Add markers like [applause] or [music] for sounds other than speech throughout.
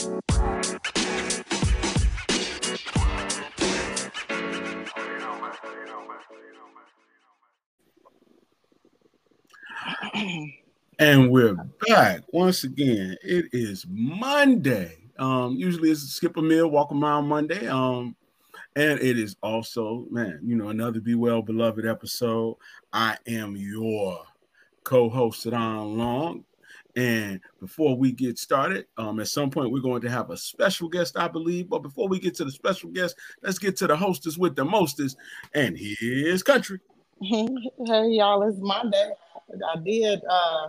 [clears throat] And we're back once again. It is Monday. Um, usually it's skip a meal, walk a mile Monday. Um, and it is also, man, you know, another Be Well Beloved episode. I am your co-host SaDon Long. And before we get started, um, at some point we're going to have a special guest, I believe. But before we get to the special guest, let's get to the hostess with the mostest. And here's country. [laughs] hey y'all, it's Monday. I did uh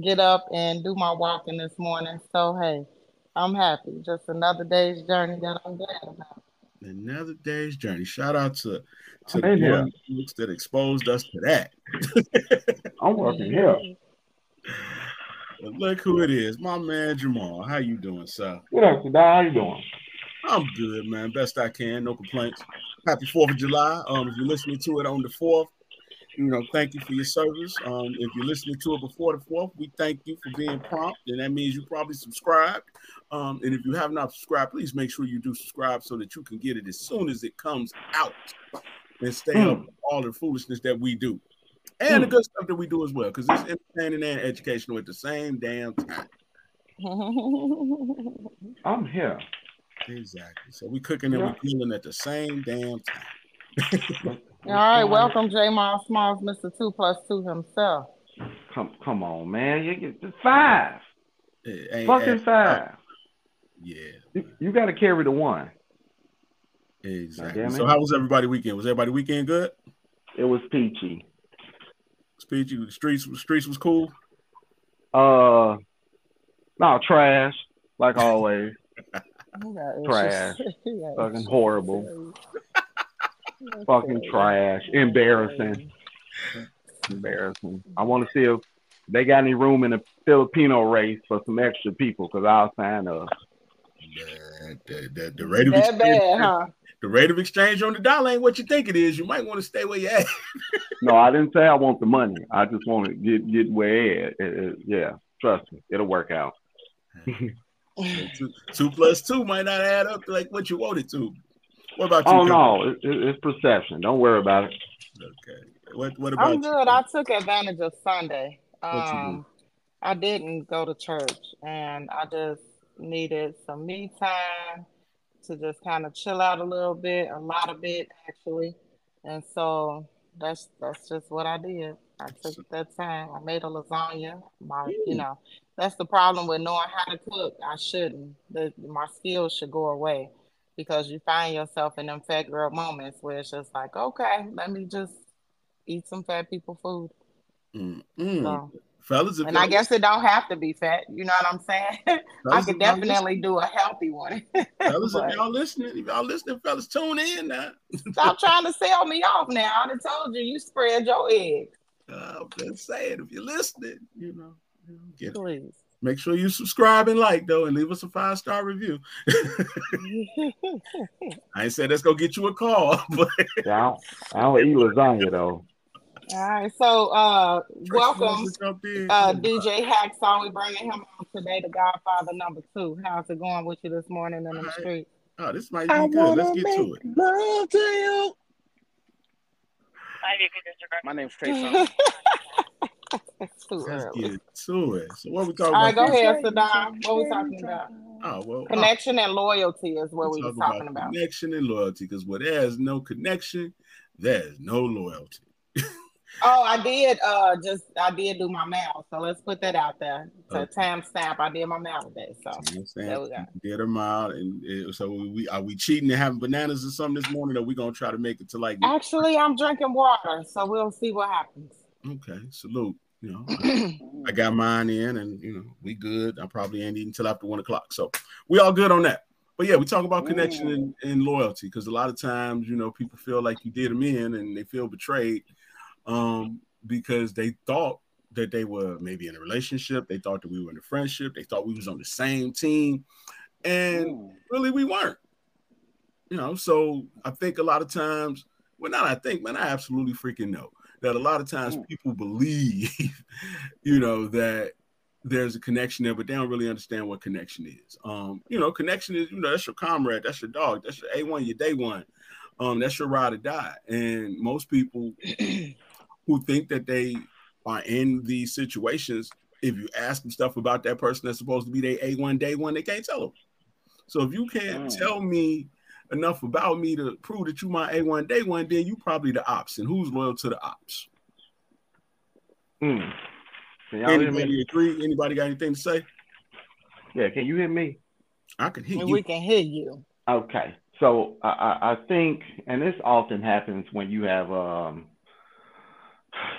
get up and do my walking this morning. So hey, I'm happy. Just another day's journey that I'm glad about. Another day's journey. Shout out to to the folks that exposed us to that. [laughs] I'm working here. [laughs] Look who it is, my man Jamaal. How you doing, sir? What up, SaDon? How you doing? I'm good, man. Best I can. No complaints. Happy Fourth of July. Um, if you're listening to it on the fourth, you know, thank you for your service. Um, if you're listening to it before the fourth, we thank you for being prompt, and that means you probably subscribed. Um, and if you have not subscribed, please make sure you do subscribe so that you can get it as soon as it comes out and stay mm. up with all the foolishness that we do and mm. the good stuff that we do as well, because it's entertaining and educational at the same damn time. [laughs] I'm here. Exactly. So we cooking and yeah. we cooling at the same damn time. [laughs] All right, welcome J Miles Smalls, Mr. Two Plus Two himself. Come come on, man. You get five. Hey, Fucking hey, five. yeah. You, you gotta carry the one. Exactly. So how was everybody weekend? Was everybody weekend good? It was peachy. It's peachy. The streets streets was cool. Uh no trash, like always. [laughs] trash. [laughs] Fucking horrible. Fucking trash. Embarrassing. Embarrassing. I want to see if they got any room in the Filipino race for some extra people because I'll sign up. The, the, the, the rate of that bad, huh? The rate of exchange on the dollar ain't what you think it is. You might want to stay where you at. [laughs] no, I didn't say I want the money. I just want to get get where it, it, it, yeah, trust me, it'll work out. [laughs] two, two plus two might not add up to like what you want it to. What about you? Oh no, it, it's perception. Don't worry about it. Okay. What What about? I'm good. You? I took advantage of Sunday. Um, I didn't go to church, and I just needed some me time to just kind of chill out a little bit, a lot of it actually, and so that's that's just what I did. I took that time. I made a lasagna. My, you know, that's the problem with knowing how to cook. I shouldn't. The, my skills should go away because you find yourself in them fat girl moments where it's just like, okay, let me just eat some fat people food. Mm-hmm. So, fellas, and I guess it don't have to be fat. You know what I'm saying? [laughs] I could definitely do a healthy one. [laughs] fellas, but, if y'all listening, if y'all listening, fellas, tune in now. [laughs] stop trying to sell me off now. I done told you you spread your eggs. Uh, I'm just saying, if you're listening, you know, get Please. It. Make sure you subscribe and like though, and leave us a five star review. I ain't said let's go get you a call, but yeah, I don't, eat lasagna though. All right, so uh, welcome, uh, DJ Hacksaw. We're bringing him on today, the Godfather number two. How's it going with you this morning in the right. street? Oh, this might be I good. Let's get to it. Love to you. My name's Trey. [laughs] Let's get to it. So what we talking All right, go ahead, SaDon. What we talking about? Oh well, connection uh, and loyalty is what we are talking about. Connection and loyalty, because where there's no connection, there's no loyalty. [laughs] oh, I did. Uh, just I did do my mail, so let's put that out there. So okay. time stamp, I did my mail today. So there we go. Did them out, and so we are we cheating and having bananas or something this morning, or we gonna try to make it to like? Actually, I'm drinking water, so we'll see what happens. Okay, salute. You know, I, [clears throat] I, got mine in, and you know, we good. I probably ain't eating until after one o'clock, so we all good on that. But yeah, we talk about connection and, and loyalty because a lot of times, you know, people feel like you did them in, and they feel betrayed um, because they thought that they were maybe in a relationship. They thought that we were in a friendship. They thought we was on the same team, and really we weren't. You know, so I think a lot of times, well, not I think, man, I absolutely freaking know that a lot of times mm. people believe, [laughs] you know, that there's a connection there, but they don't really understand what connection is. Um, you know, connection is, you know, that's your comrade, that's your dog, that's your A1, your day one. Um, that's your ride or die. And most people [clears throat] who think that they are in these situations, if you ask them stuff about that person that's supposed to be their A1 day one, they can't tell them. So if you can't mm. tell me enough about me to prove that you my A1 day one, then you probably the ops. And who's loyal to the ops? Mm. Anybody agree? Anybody got anything to say? Yeah, can you hear me? I can hear and you. We can hear you. Okay. So I, I think, and this often happens when you have um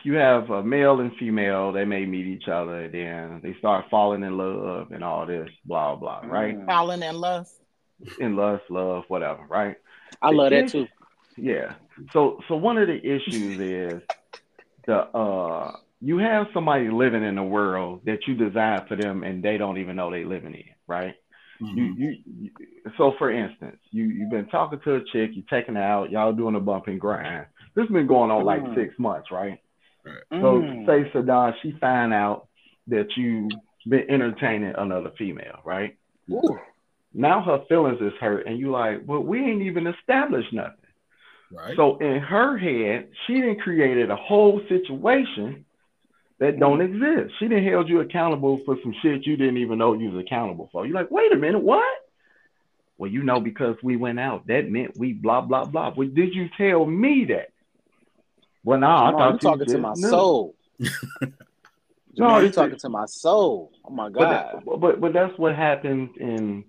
you have a male and female, they may meet each other, then they start falling in love and all this, blah blah, right? Mm. Falling in lust. In lust, love, whatever, right? I love that too. Yeah. So so one of the issues is the uh you have somebody living in a world that you design for them and they don't even know they living in, right? Mm-hmm. You, you, you, so for instance, you you've been talking to a chick, you taking her out, y'all doing a bump and grind. This has been going on like mm. six months, right? Right. So mm. say SaDon, she find out that you've been entertaining another female, right? Ooh. Now her feelings is hurt, and you like, well, we ain't even established nothing. Right. So in her head, she didn't created a whole situation that don't exist. She didn't held you accountable for some shit you didn't even know you was accountable for. You're like, wait a minute, what? Well, you know, because we went out, that meant we blah blah blah. Well, did you tell me that? Well, no, I thought you talking to my knew. soul. [laughs] no, you're talking to my soul. Oh my god! But, but but that's what happens in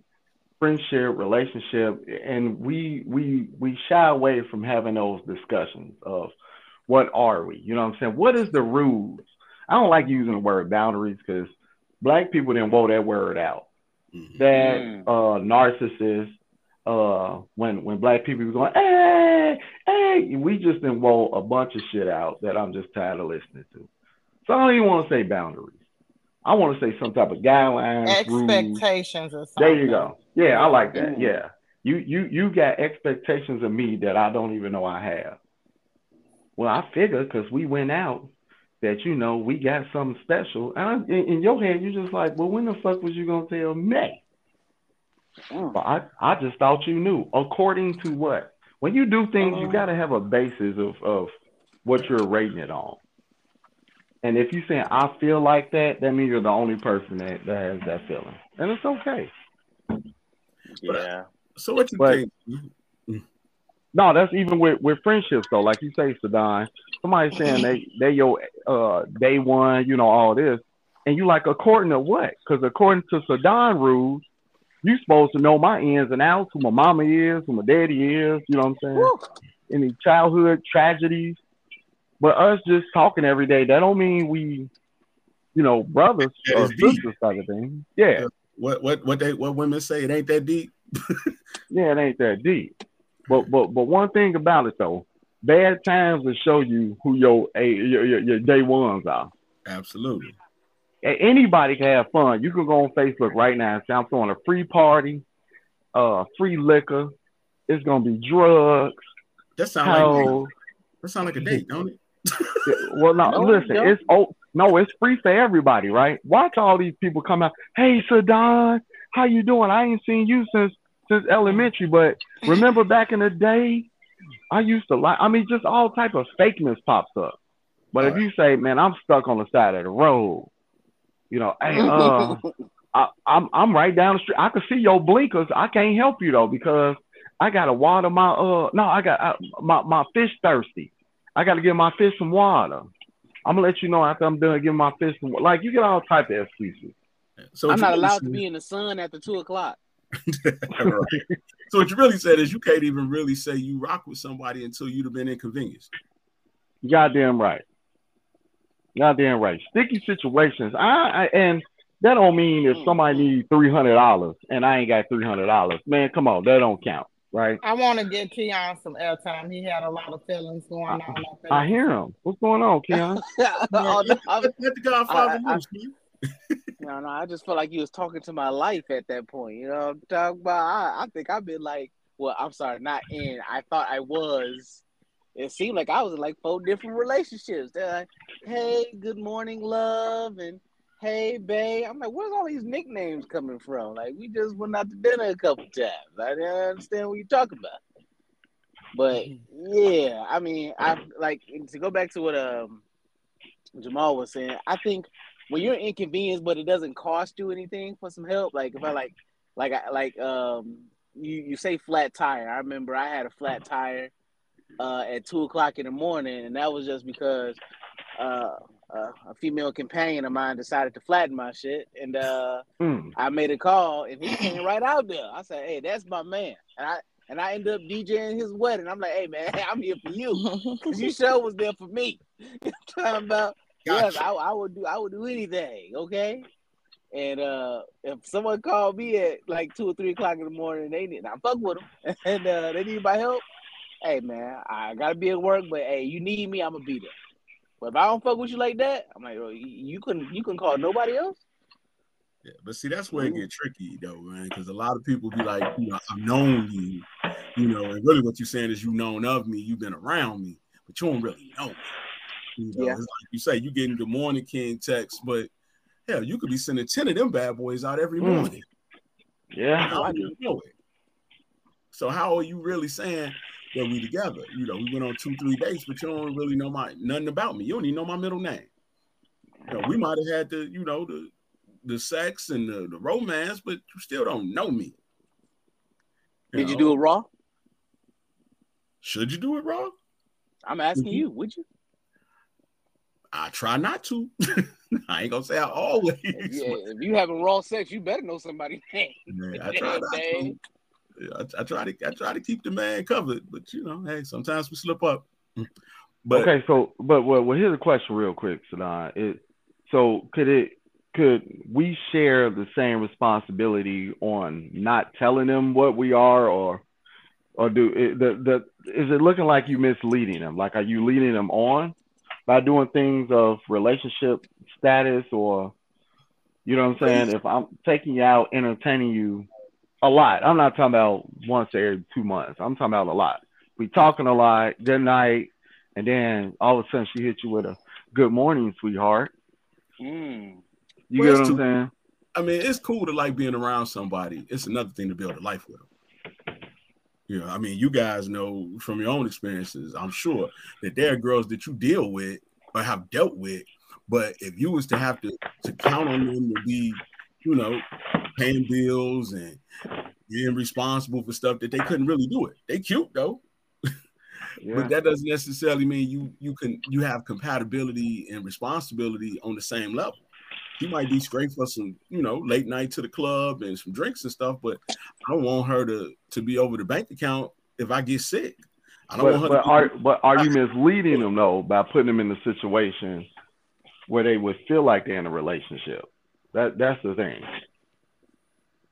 friendship, relationship, and we we we shy away from having those discussions of what are we? You know what I'm saying? What is the rules? I don't like using the word boundaries because black people didn't vote that word out. Mm-hmm. That mm. uh, narcissist, uh, when when black people were going, hey, hey, we just didn't vote a bunch of shit out that I'm just tired of listening to. So I don't even want to say boundaries. I want to say some type of guidelines, expectations, rules. or something. There you go. Yeah, I like that. Mm. Yeah, you you you got expectations of me that I don't even know I have. Well, I figure because we went out that you know we got something special. And in, in, your head, you're just like, well, when the fuck was you gonna tell me? Mm. But I, I just thought you knew. According to what? When you do things, you uh-huh. got to have a basis of of what you're rating it on. And if you saying I feel like that, that means you're the only person that, that has that feeling, and it's okay. Yeah. So what you but, think? No, that's even with, with friendships though. Like you say, SaDon, somebody saying they they your uh day one, you know, all this, and you like according to what? Because according to SaDon rules, you supposed to know my ins and outs, who my mama is, who my daddy is. You know what I'm saying? Woo. Any childhood tragedies, but us just talking every day, that don't mean we, you know, brothers or sisters type of thing. Yeah. What what what they what women say? It ain't that deep. [laughs] yeah, it ain't that deep. But but but one thing about it though, bad times will show you who your your, your, your day ones are. Absolutely. Anybody can have fun. You can go on Facebook right now and say I'm throwing a free party, uh, free liquor. It's gonna be drugs. That sounds like that sound like a date, don't it? [laughs] well, no, [laughs] no listen, no. it's oh no, it's free for everybody, right? Watch all these people come out. Hey, SaDon, how you doing? I ain't seen you since since elementary, but remember back in the day, I used to like. I mean, just all type of fakeness pops up. But all if right. you say, "Man, I'm stuck on the side of the road," you know, hey, [laughs] uh, I, I'm I'm right down the street. I can see your blinkers. I can't help you though because I gotta water my uh. No, I got I, my my fish thirsty. I gotta give my fish some water. I'm gonna let you know after I'm done giving my fish some. Like you get all type of excuses. So I'm not allowed to be in the sun after two o'clock. [laughs] So what you really said is you can't even really say you rock with somebody until you'd have been inconvenienced. Goddamn right. Goddamn right. Sticky situations. I, I and that don't mean if hmm. somebody needs three hundred dollars and I ain't got three hundred dollars. Man, come on, that don't count, right? I want to get Keon some airtime. He had a lot of feelings going I, on. I hear him. What's going on, Keon? oh, no, let the Godfather loose, [laughs] no, no, I just felt like you was talking to my life at that point. You know, what I'm talking about. I, I think I've been like, well, I'm sorry, not in. I thought I was. It seemed like I was in like four different relationships. They're like, hey, good morning, love, and hey, babe. I'm like, where's all these nicknames coming from? Like, we just went out to dinner a couple times. I didn't understand what you're talking about. But yeah, I mean, I like to go back to what um Jamaal was saying. I think when you're inconvenienced, but it doesn't cost you anything for some help. Like if I like, like I like um you you say flat tire. I remember I had a flat tire uh at two o'clock in the morning, and that was just because uh uh, a female companion of mine decided to flatten my shit, and uh, mm. I made a call, and he came right out there. I said, "Hey, that's my man," and I and I ended up DJing his wedding. I'm like, "Hey, man, [laughs] I'm here for you [laughs] because you sure was there for me." [laughs] talking about gotcha. yes, I, I would do, I would do anything, okay. And uh, if someone called me at like two or three o'clock in the morning, they need I fuck with them, and uh, they need my help. Hey man, I gotta be at work, but hey, you need me, I'm gonna be there. But if I don't fuck with you like that, I'm like, oh, you couldn't you can call nobody else. Yeah, but see, that's where it get tricky though, man. Because a lot of people be like, you know, I've known you, you know, and really what you're saying is you known of me, you've been around me, but you don't really know me. You know, yeah. like you say, you getting the morning king text, but hell, you could be sending 10 of them bad boys out every mm. morning. Yeah. How do you know it? So how are you really saying that we together. You know, we went on two, three dates, but you don't really know my nothing about me. You don't even know my middle name. You know, we might have had the, you know, the the sex and the, the romance, but you still don't know me. You Did know? you do it raw? Should you do it raw? I'm asking mm-hmm. you, would you? I try not to. [laughs] I ain't gonna say I always. Yeah, if you having raw sex, you better know somebody's name. Yeah, I try not to. [laughs] I, I, try to I try to keep the man covered, but you know, hey, sometimes we slip up. Mm. But okay, so but well, well here's a question real quick, SaDon. It so could it could we share the same responsibility on not telling them what we are, or or do it, the the is it looking like you misleading them? Like, are you leading them on by doing things of relationship status, or you know what I'm saying? If I'm taking you out, entertaining you a lot. I'm not talking about once every two months. I'm talking about a lot. We talking a lot, good night, and then all of a sudden she hits you with a good morning, sweetheart. Mm. You well, get what I'm saying? I mean, it's cool to like being around somebody. It's another thing to build a life with them. You know, I mean, you guys know from your own experiences, I'm sure that there are girls that you deal with or have dealt with, but if you was to have to to count on them to be, you know, paying bills and being responsible for stuff that they couldn't really do it. They cute though. [laughs] Yeah. but that doesn't necessarily mean you you can you have compatibility and responsibility on the same level. You might be straight for some, you know, late night to the club and some drinks and stuff, but I don't want her to to be over the bank account if I get sick. I don't but, want her but are but are you [laughs] misleading them though by putting them in a situation where they would feel like they're in a relationship? That that's the thing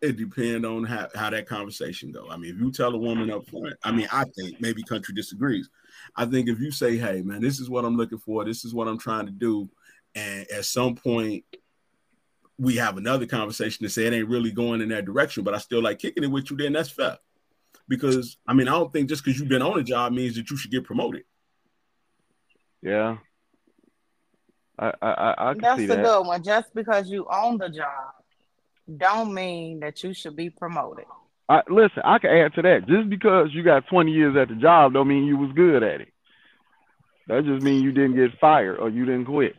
it depends on how, how that conversation go. I mean, if you tell a woman up front, I mean, I think maybe country disagrees. I think if you say, "Hey, man, this is what I'm looking for. This is what I'm trying to do," and at some point we have another conversation to say it ain't really going in that direction, but I still like kicking it with you, then that's fair. Because I mean, I don't think just because you've been on a job means that you should get promoted. Yeah. I I, I can That's see a that. good one. Just because you own the job don't mean that you should be promoted. I, listen, I can add to that. Just because you got 20 years at the job don't mean you was good at it. That just means you didn't get fired or you didn't quit.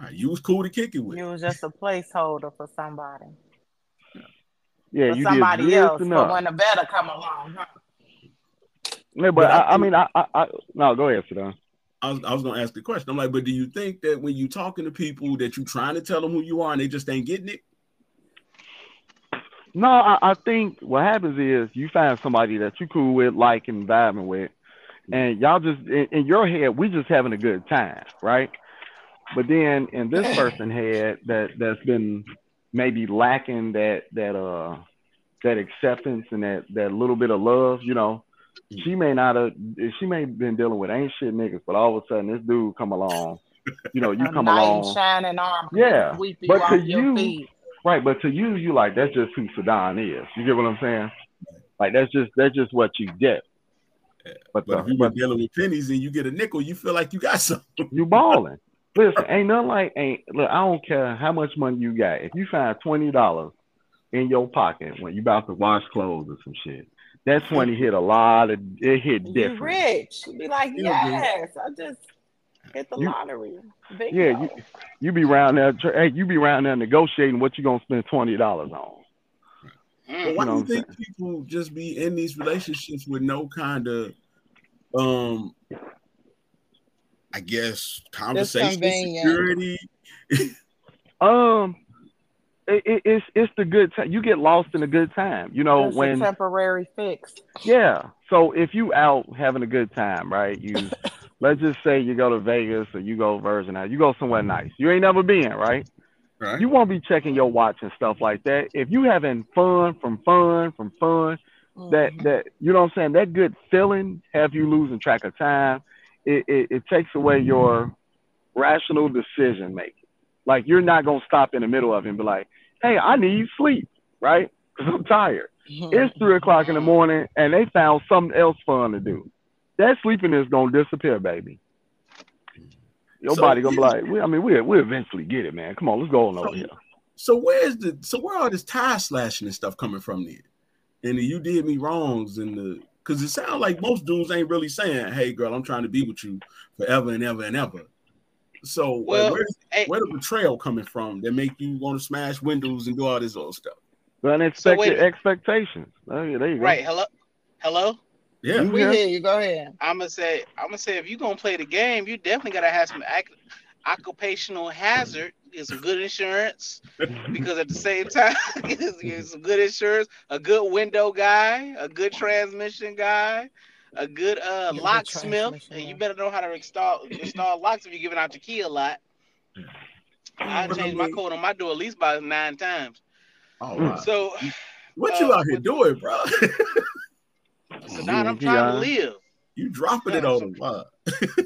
Right, you was cool to kick it with. You was just a placeholder for somebody. Yeah, for you somebody did else. Enough. But when the better come along. Huh? Yeah, but, but I, I, I, mean, I, I, no, go ahead, SaDon. I was, I was gonna ask the question. I'm like, but do you think that when you're talking to people that you're trying to tell them who you are and they just ain't getting it? No, I, I, think what happens is you find somebody that you cool with, like, and vibing with, and y'all just in, in, your head, we just having a good time, right? But then in this [laughs] person head, that that's been maybe lacking that that uh that acceptance and that that little bit of love, you know. She may not have, she may have been dealing with ain't shit niggas, but all of a sudden this dude come along, you know, you come along, shining arm, yeah. But to you, feet Right, but to you, you like that's just who SaDon is. You get what I'm saying? Like that's just that's just what you get. Yeah. But, but the, if you're dealing with pennies and you get a nickel, you feel like you got something. You balling. Listen, ain't nothing like ain't look, I don't care how much money you got. If you find twenty dollars in your pocket when you about to wash clothes or some shit, that twenty hit a lot of it hit different. You rich. You be like, yes, I just hit the you, lottery. Big yeah, you, you be around there. Hey, you be around there negotiating what you gonna spend twenty dollars on. But why you know do you think people just be in these relationships with no kind of um I guess conversation security. [laughs] um, it, it, it's it's the good time. You get lost in a good time. You know it's when temporary fix. Yeah. So if you out having a good time, right? You [laughs] let's just say you go to Vegas or you go Virgin Islands, you go somewhere nice. You ain't never been, right? Right. You won't be checking your watch and stuff like that. If you having fun from fun from fun, mm-hmm. that that you know what I'm saying, that good feeling have you losing track of time it, it, it takes away your rational decision making. Like you're not gonna stop in the middle of it and be like, "Hey, I need sleep," right? Because I'm tired. Mm-hmm. It's three o'clock in the morning, and they found something else fun to do. That sleeping is gonna disappear, baby. Your so, body gonna be like, we, I mean, we we eventually get it, man. Come on, let's go on over here. So where's the so where are this tie slashing and stuff coming from then? And the you did me wrongs and the because it sounds like most dudes ain't really saying, "Hey, girl, I'm trying to be with you forever and ever and ever." So uh, well, where's hey, where the betrayal coming from that make you want to smash windows and do all this other stuff? Unexpected so expectations. Oh, yeah, there you go. Right. Hello. Hello. Yeah. We hear you. Go ahead. I'm gonna say. I'm gonna say if you're gonna play the game, you definitely gotta have some occupational hazard get some good insurance [laughs] because at the same time, [laughs] get some good insurance, a good window guy, a good transmission guy, a good uh, locksmith, and you better know how to install install locks if you're giving out your key a lot. I changed my code on my door at least about nine times. Oh, wow. So, what you uh, out here doing, bro? [laughs] so now I'm trying to live. You dropping yeah, it on so, [laughs]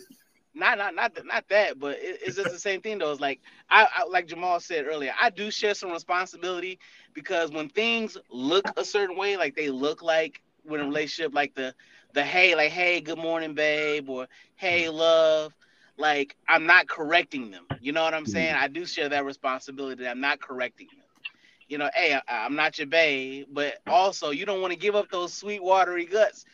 not not not not that, but it, it's just the same thing though. It's like I, I, like Jamaal said earlier, I do share some responsibility because when things look a certain way, like they look like when a relationship, like the the hey, like hey, good morning, babe, or hey, mm. love, like I'm not correcting them. You know what I'm mm. saying? I do share that responsibility. I'm not correcting them. You know, hey, I, I'm not your babe, but also you don't want to give up those sweet watery guts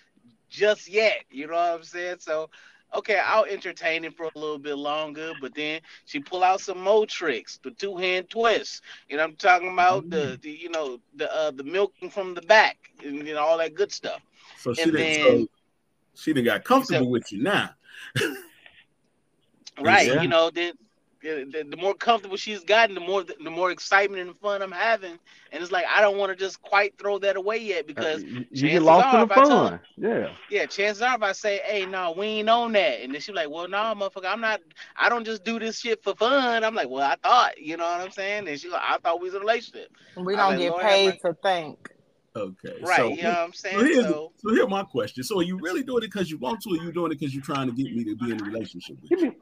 just yet. You know what I'm saying? So okay, I'll entertain him for a little bit longer, but then she pull out some more tricks, the two hand twist. You know, I'm talking about mm-hmm. the, the you know the uh, the milking from the back and you know all that good stuff. So she and didn't. So she didn't got comfortable said, with you now. [laughs] right, yeah. you know then the, the, more comfortable she's gotten, the more the, the, more excitement and fun I'm having. And it's like I don't want to just quite throw that away yet because uh, you get lost in the fun. Her, yeah, yeah. Chances are if I say, "Hey, no, we ain't on that," and then she's like, "Well, no, motherfucker, I'm not. I don't just do this shit for fun." I'm like, "Well, I thought, you know what I'm saying?" And she's like, "I thought we was in a relationship." We don't like, get paid to think. Okay. Right. So, you know what I'm saying? So here's, so, so here's my question. So are you really doing it because you want to, or you doing it because you're trying to get me to be in a relationship with you?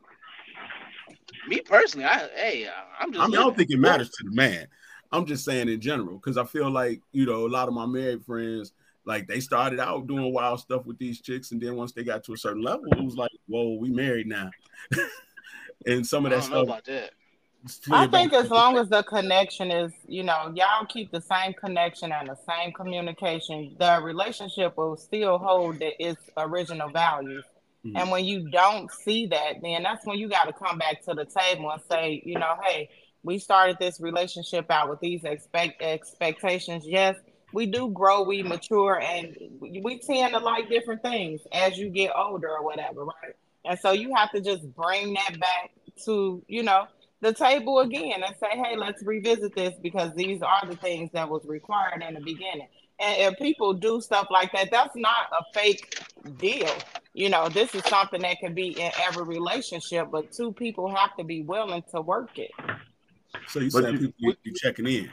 Me personally, I hey, uh, I'm just. I, mean, I don't think it matters to the man. I'm just saying in general because I feel like you know a lot of my married friends like they started out doing wild stuff with these chicks, and then once they got to a certain level, it was like, whoa, we married now. [laughs] and some of that stuff. That. I think as [laughs] long as the connection is, you know, y'all keep the same connection and the same communication, the relationship will still hold its original values. Mm-hmm. And when you don't see that, then that's when you got to come back to the table and say, you know, hey, we started this relationship out with these expect expectations. Yes, we do grow, we mature, and we tend to like different things as you get older or whatever, right? And so you have to just bring that back to, you know, the table again and say, hey, let's revisit this because these are the things that was required in the beginning. And if people do stuff like that, that's not a fake deal. You know, this is something that can be in every relationship, but two people have to be willing to work it. So you said people be checking in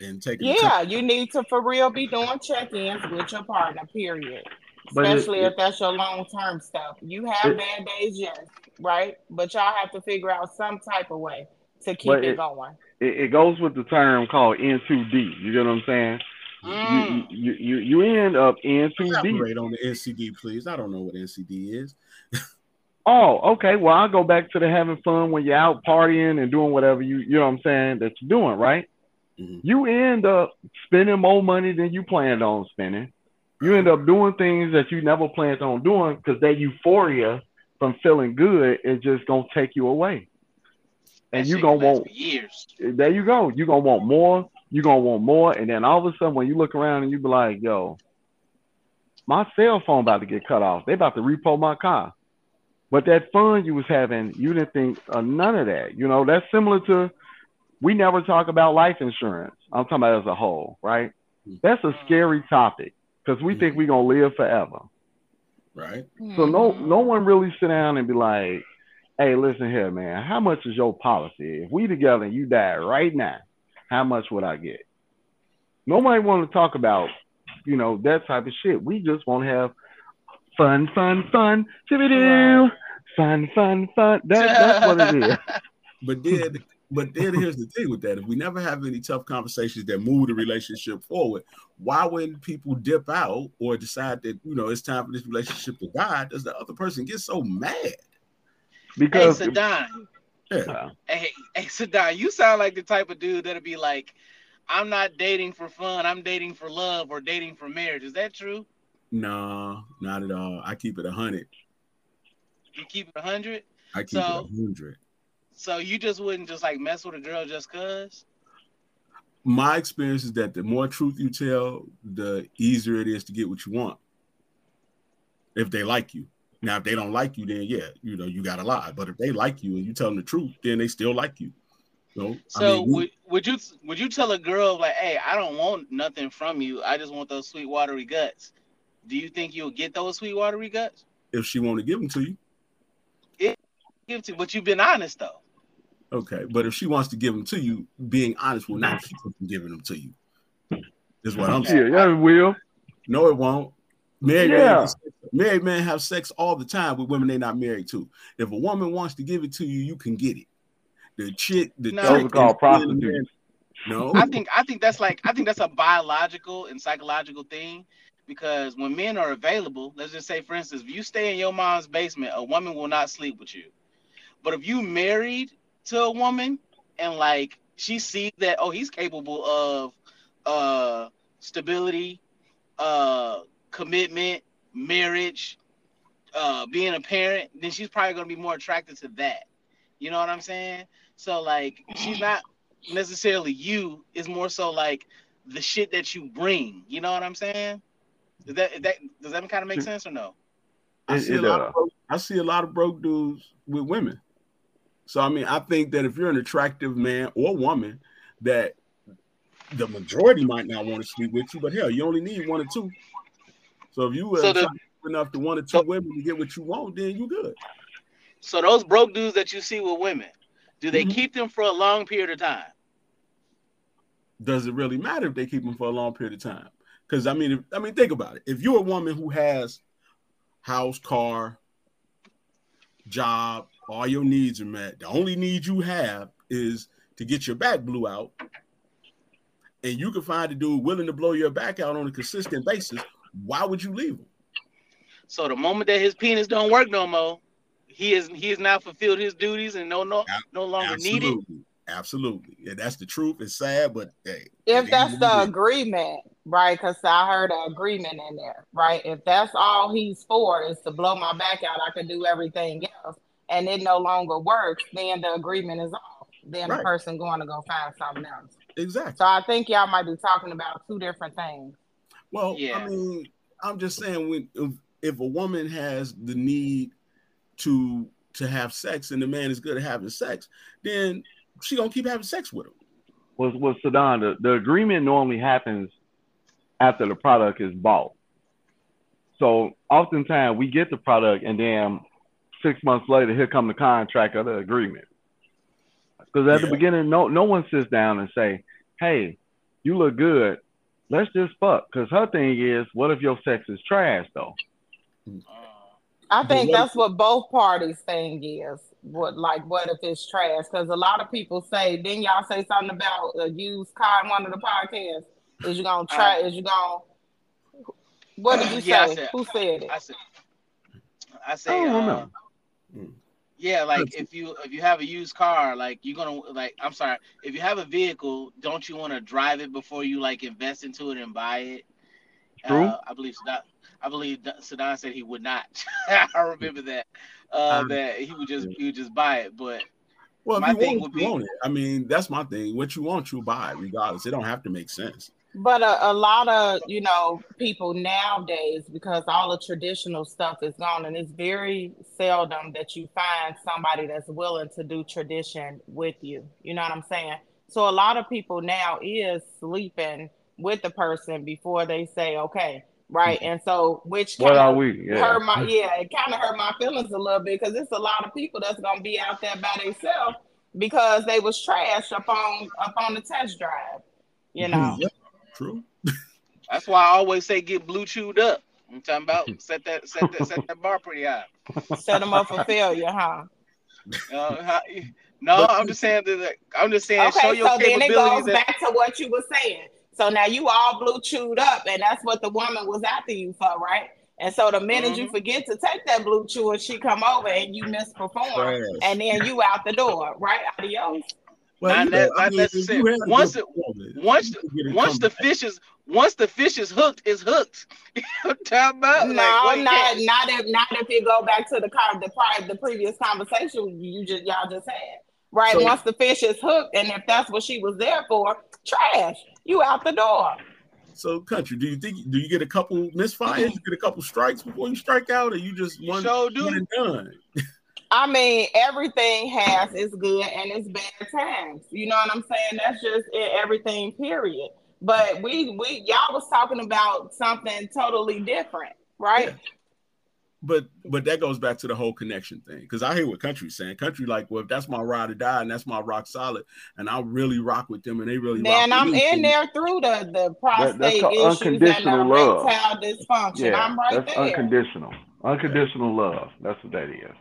and taking. Yeah, you need to for real be doing check-ins with your partner. Period. Especially it, if that's your long-term stuff. You have it, bad days, yes, right? But y'all have to figure out some type of way to keep it, it, going. It, goes with the term called N2D. You get what I'm saying? Mm. You, you, you, you end up in too deep. on the NCD, please. I don't know what NCD is. Oh, okay. Well, I'll go back to the having fun when you're out partying and doing whatever you you know what I'm saying that you're doing, right? Mm-hmm. You end up spending more money than you planned on spending. You end up doing things that you never planned on doing because that euphoria from feeling good is just gonna take you away. And you're gonna want years. There you go. You're gonna want more. You gonna want more, and then all of a sudden, when you look around and you be like, "Yo, my cell phone about to get cut off. They about to repo my car." But that fun you was having, you didn't think of none of that. You know, that's similar to we never talk about life insurance. I'm talking about as a whole, right? That's a scary topic because we think we're gonna live forever. Right. So no no one really sit down and be like, hey, listen here, man, how much is your policy? If we together and you die right now, how much would I get? Nobody want to talk about, you know, that type of shit. We just want to have fun, fun, fun, doo fun, fun, fun. That, that's what it is. [laughs] But then but then here's the thing with that: if we never have any tough conversations that move the relationship forward, why when people dip out or decide that you know it's time for this relationship to die, does the other person get so mad? Because hey, SaDon, yeah. hey, hey, SaDon, you sound like the type of dude that'll be like, "I'm not dating for fun. I'm dating for love or dating for marriage." Is that true? No, not at all. I keep it a hundred. You keep it a hundred. I keep so, it a hundred. So you just wouldn't just like mess with a girl just cause? My experience is that the more truth you tell, the easier it is to get what you want. If they like you. Now, if they don't like you, then yeah, you know, you gotta lie. But if they like you and you tell them the truth, then they still like you. So, so I mean, would, would you would you tell a girl like, hey, I don't want nothing from you. I just want those sweet watery guts. Do you think you'll get those sweet watery guts? If she want to give them to you. It, give to, but you've been honest though. Okay, but if she wants to give them to you, being honest will not keep her from giving them to you. Is what I'm saying. Yeah, yeah, it will. No, it won't. Married, yeah. men, married men have sex all the time with women they're not married to. If a woman wants to give it to you, you can get it. The chick, the no, those are called prostitutes. No, I think I think that's like I think that's a biological and psychological thing because when men are available, let's just say for instance, if you stay in your mom's basement, a woman will not sleep with you. But if you married to a woman and like she sees that oh he's capable of uh stability, uh commitment, marriage, uh being a parent, then she's probably gonna be more attracted to that. You know what I'm saying? So like she's not necessarily you, it's more so like the shit that you bring. You know what I'm saying? Does that, that does that kind of make sense or no? I see, a lot of broke, I see a lot of broke dudes with women. So I mean, I think that if you're an attractive man or woman, that the majority might not want to sleep with you, but hell, you only need one or two. So if you were so enough to one or two so, women to get what you want, then you good. So those broke dudes that you see with women, do they mm-hmm. keep them for a long period of time? Does it really matter if they keep them for a long period of time? Because I mean, if, I mean, think about it. If you're a woman who has house, car, job, all your needs are met. The only need you have is to get your back blew out, and you can find a dude willing to blow your back out on a consistent basis. Why would you leave him? So the moment that his penis don't work no more, he is he has now fulfilled his duties and no no no longer Absolutely. needed. Absolutely, yeah, that's the truth. It's sad, but hey, if that's the agreement, right? Because I heard an agreement in there, right? If that's all he's for is to blow my back out, I can do everything else and it no longer works, then the agreement is off. Then right. the person going to go find something else. Exactly. So I think y'all might be talking about two different things. Well, yeah. I mean, I'm just saying when if, if a woman has the need to to have sex and the man is good at having sex, then she gonna keep having sex with him. Was was SaDon, the, the agreement normally happens after the product is bought. So oftentimes we get the product and then six months later, here come the contract of the agreement. Because at yeah. the beginning, no no one sits down and say, "Hey, you look good. Let's just fuck." Because her thing is, what if your sex is trash though? I think that's what both parties' thing is. What like what if it's trash? Because a lot of people say, then y'all say something about a used car in one of the podcasts. Is you gonna try? Uh, is you gonna? What did you say? Yeah, said, Who said it? I said. I said. I don't uh, know. Yeah, like if you if you have a used car, like you're gonna like I'm sorry, if you have a vehicle, don't you want to drive it before you like invest into it and buy it? True. Uh, I believe SaDon, I believe SaDon said he would not. [laughs] I remember that. Uh, um, that he would just he would just buy it, but. Well, my thing want, would be. I mean, that's my thing. What you want, you buy, regardless. It don't have to make sense. But a, a, lot of you know people nowadays, because all the traditional stuff is gone, and it's very seldom that you find somebody that's willing to do tradition with you. You know what I'm saying? So a lot of people now is sleeping with the person before they say okay, right? Mm-hmm. And so which what are we? Yeah. hurt my [laughs] yeah, it kind of hurt my feelings a little bit because it's a lot of people that's gonna be out there by themselves because they was trashed up on up on the test drive. You know. Yep. True. That's why I always say get blue chewed up. I'm talking about [laughs] set that set that set that bar pretty high. Set them up for failure, huh? Uh, no, I'm just saying that. I'm just saying. Okay, so then it goes back to what you were saying. So now you all blue chewed up, and that's what the woman was after you for, right? And so the minute mm-hmm. you forget to take that blue chew, and she come over and you misperform, and then you out the door, right? Adios. Well, not, that, not necessarily. Once the, once once the fish is once the fish is hooked, is hooked. [laughs] Talk about no, like, not not if not if you go back to the car the prior the previous conversation you just y'all just had. Right. So, once the fish is hooked, and if that's what she was there for, trash. You out the door. So, country, do you think do you get a couple misfires, you get a couple strikes before you strike out, or you just one, sure do. one and done? [laughs] I mean, everything has its good and its bad times. You know what I'm saying? That's just it, everything, period. But we we y'all was talking about something totally different, right? Yeah. But but that goes back to the whole connection thing. Cause I hear what country's saying. Country, like, well, if that's my ride or die and that's my rock solid, and I really rock with them and they really Man, I'm me, in there through the the prostate that, issues and the love. dysfunction. Yeah, I'm right that's there. Unconditional. Unconditional love. That's what that is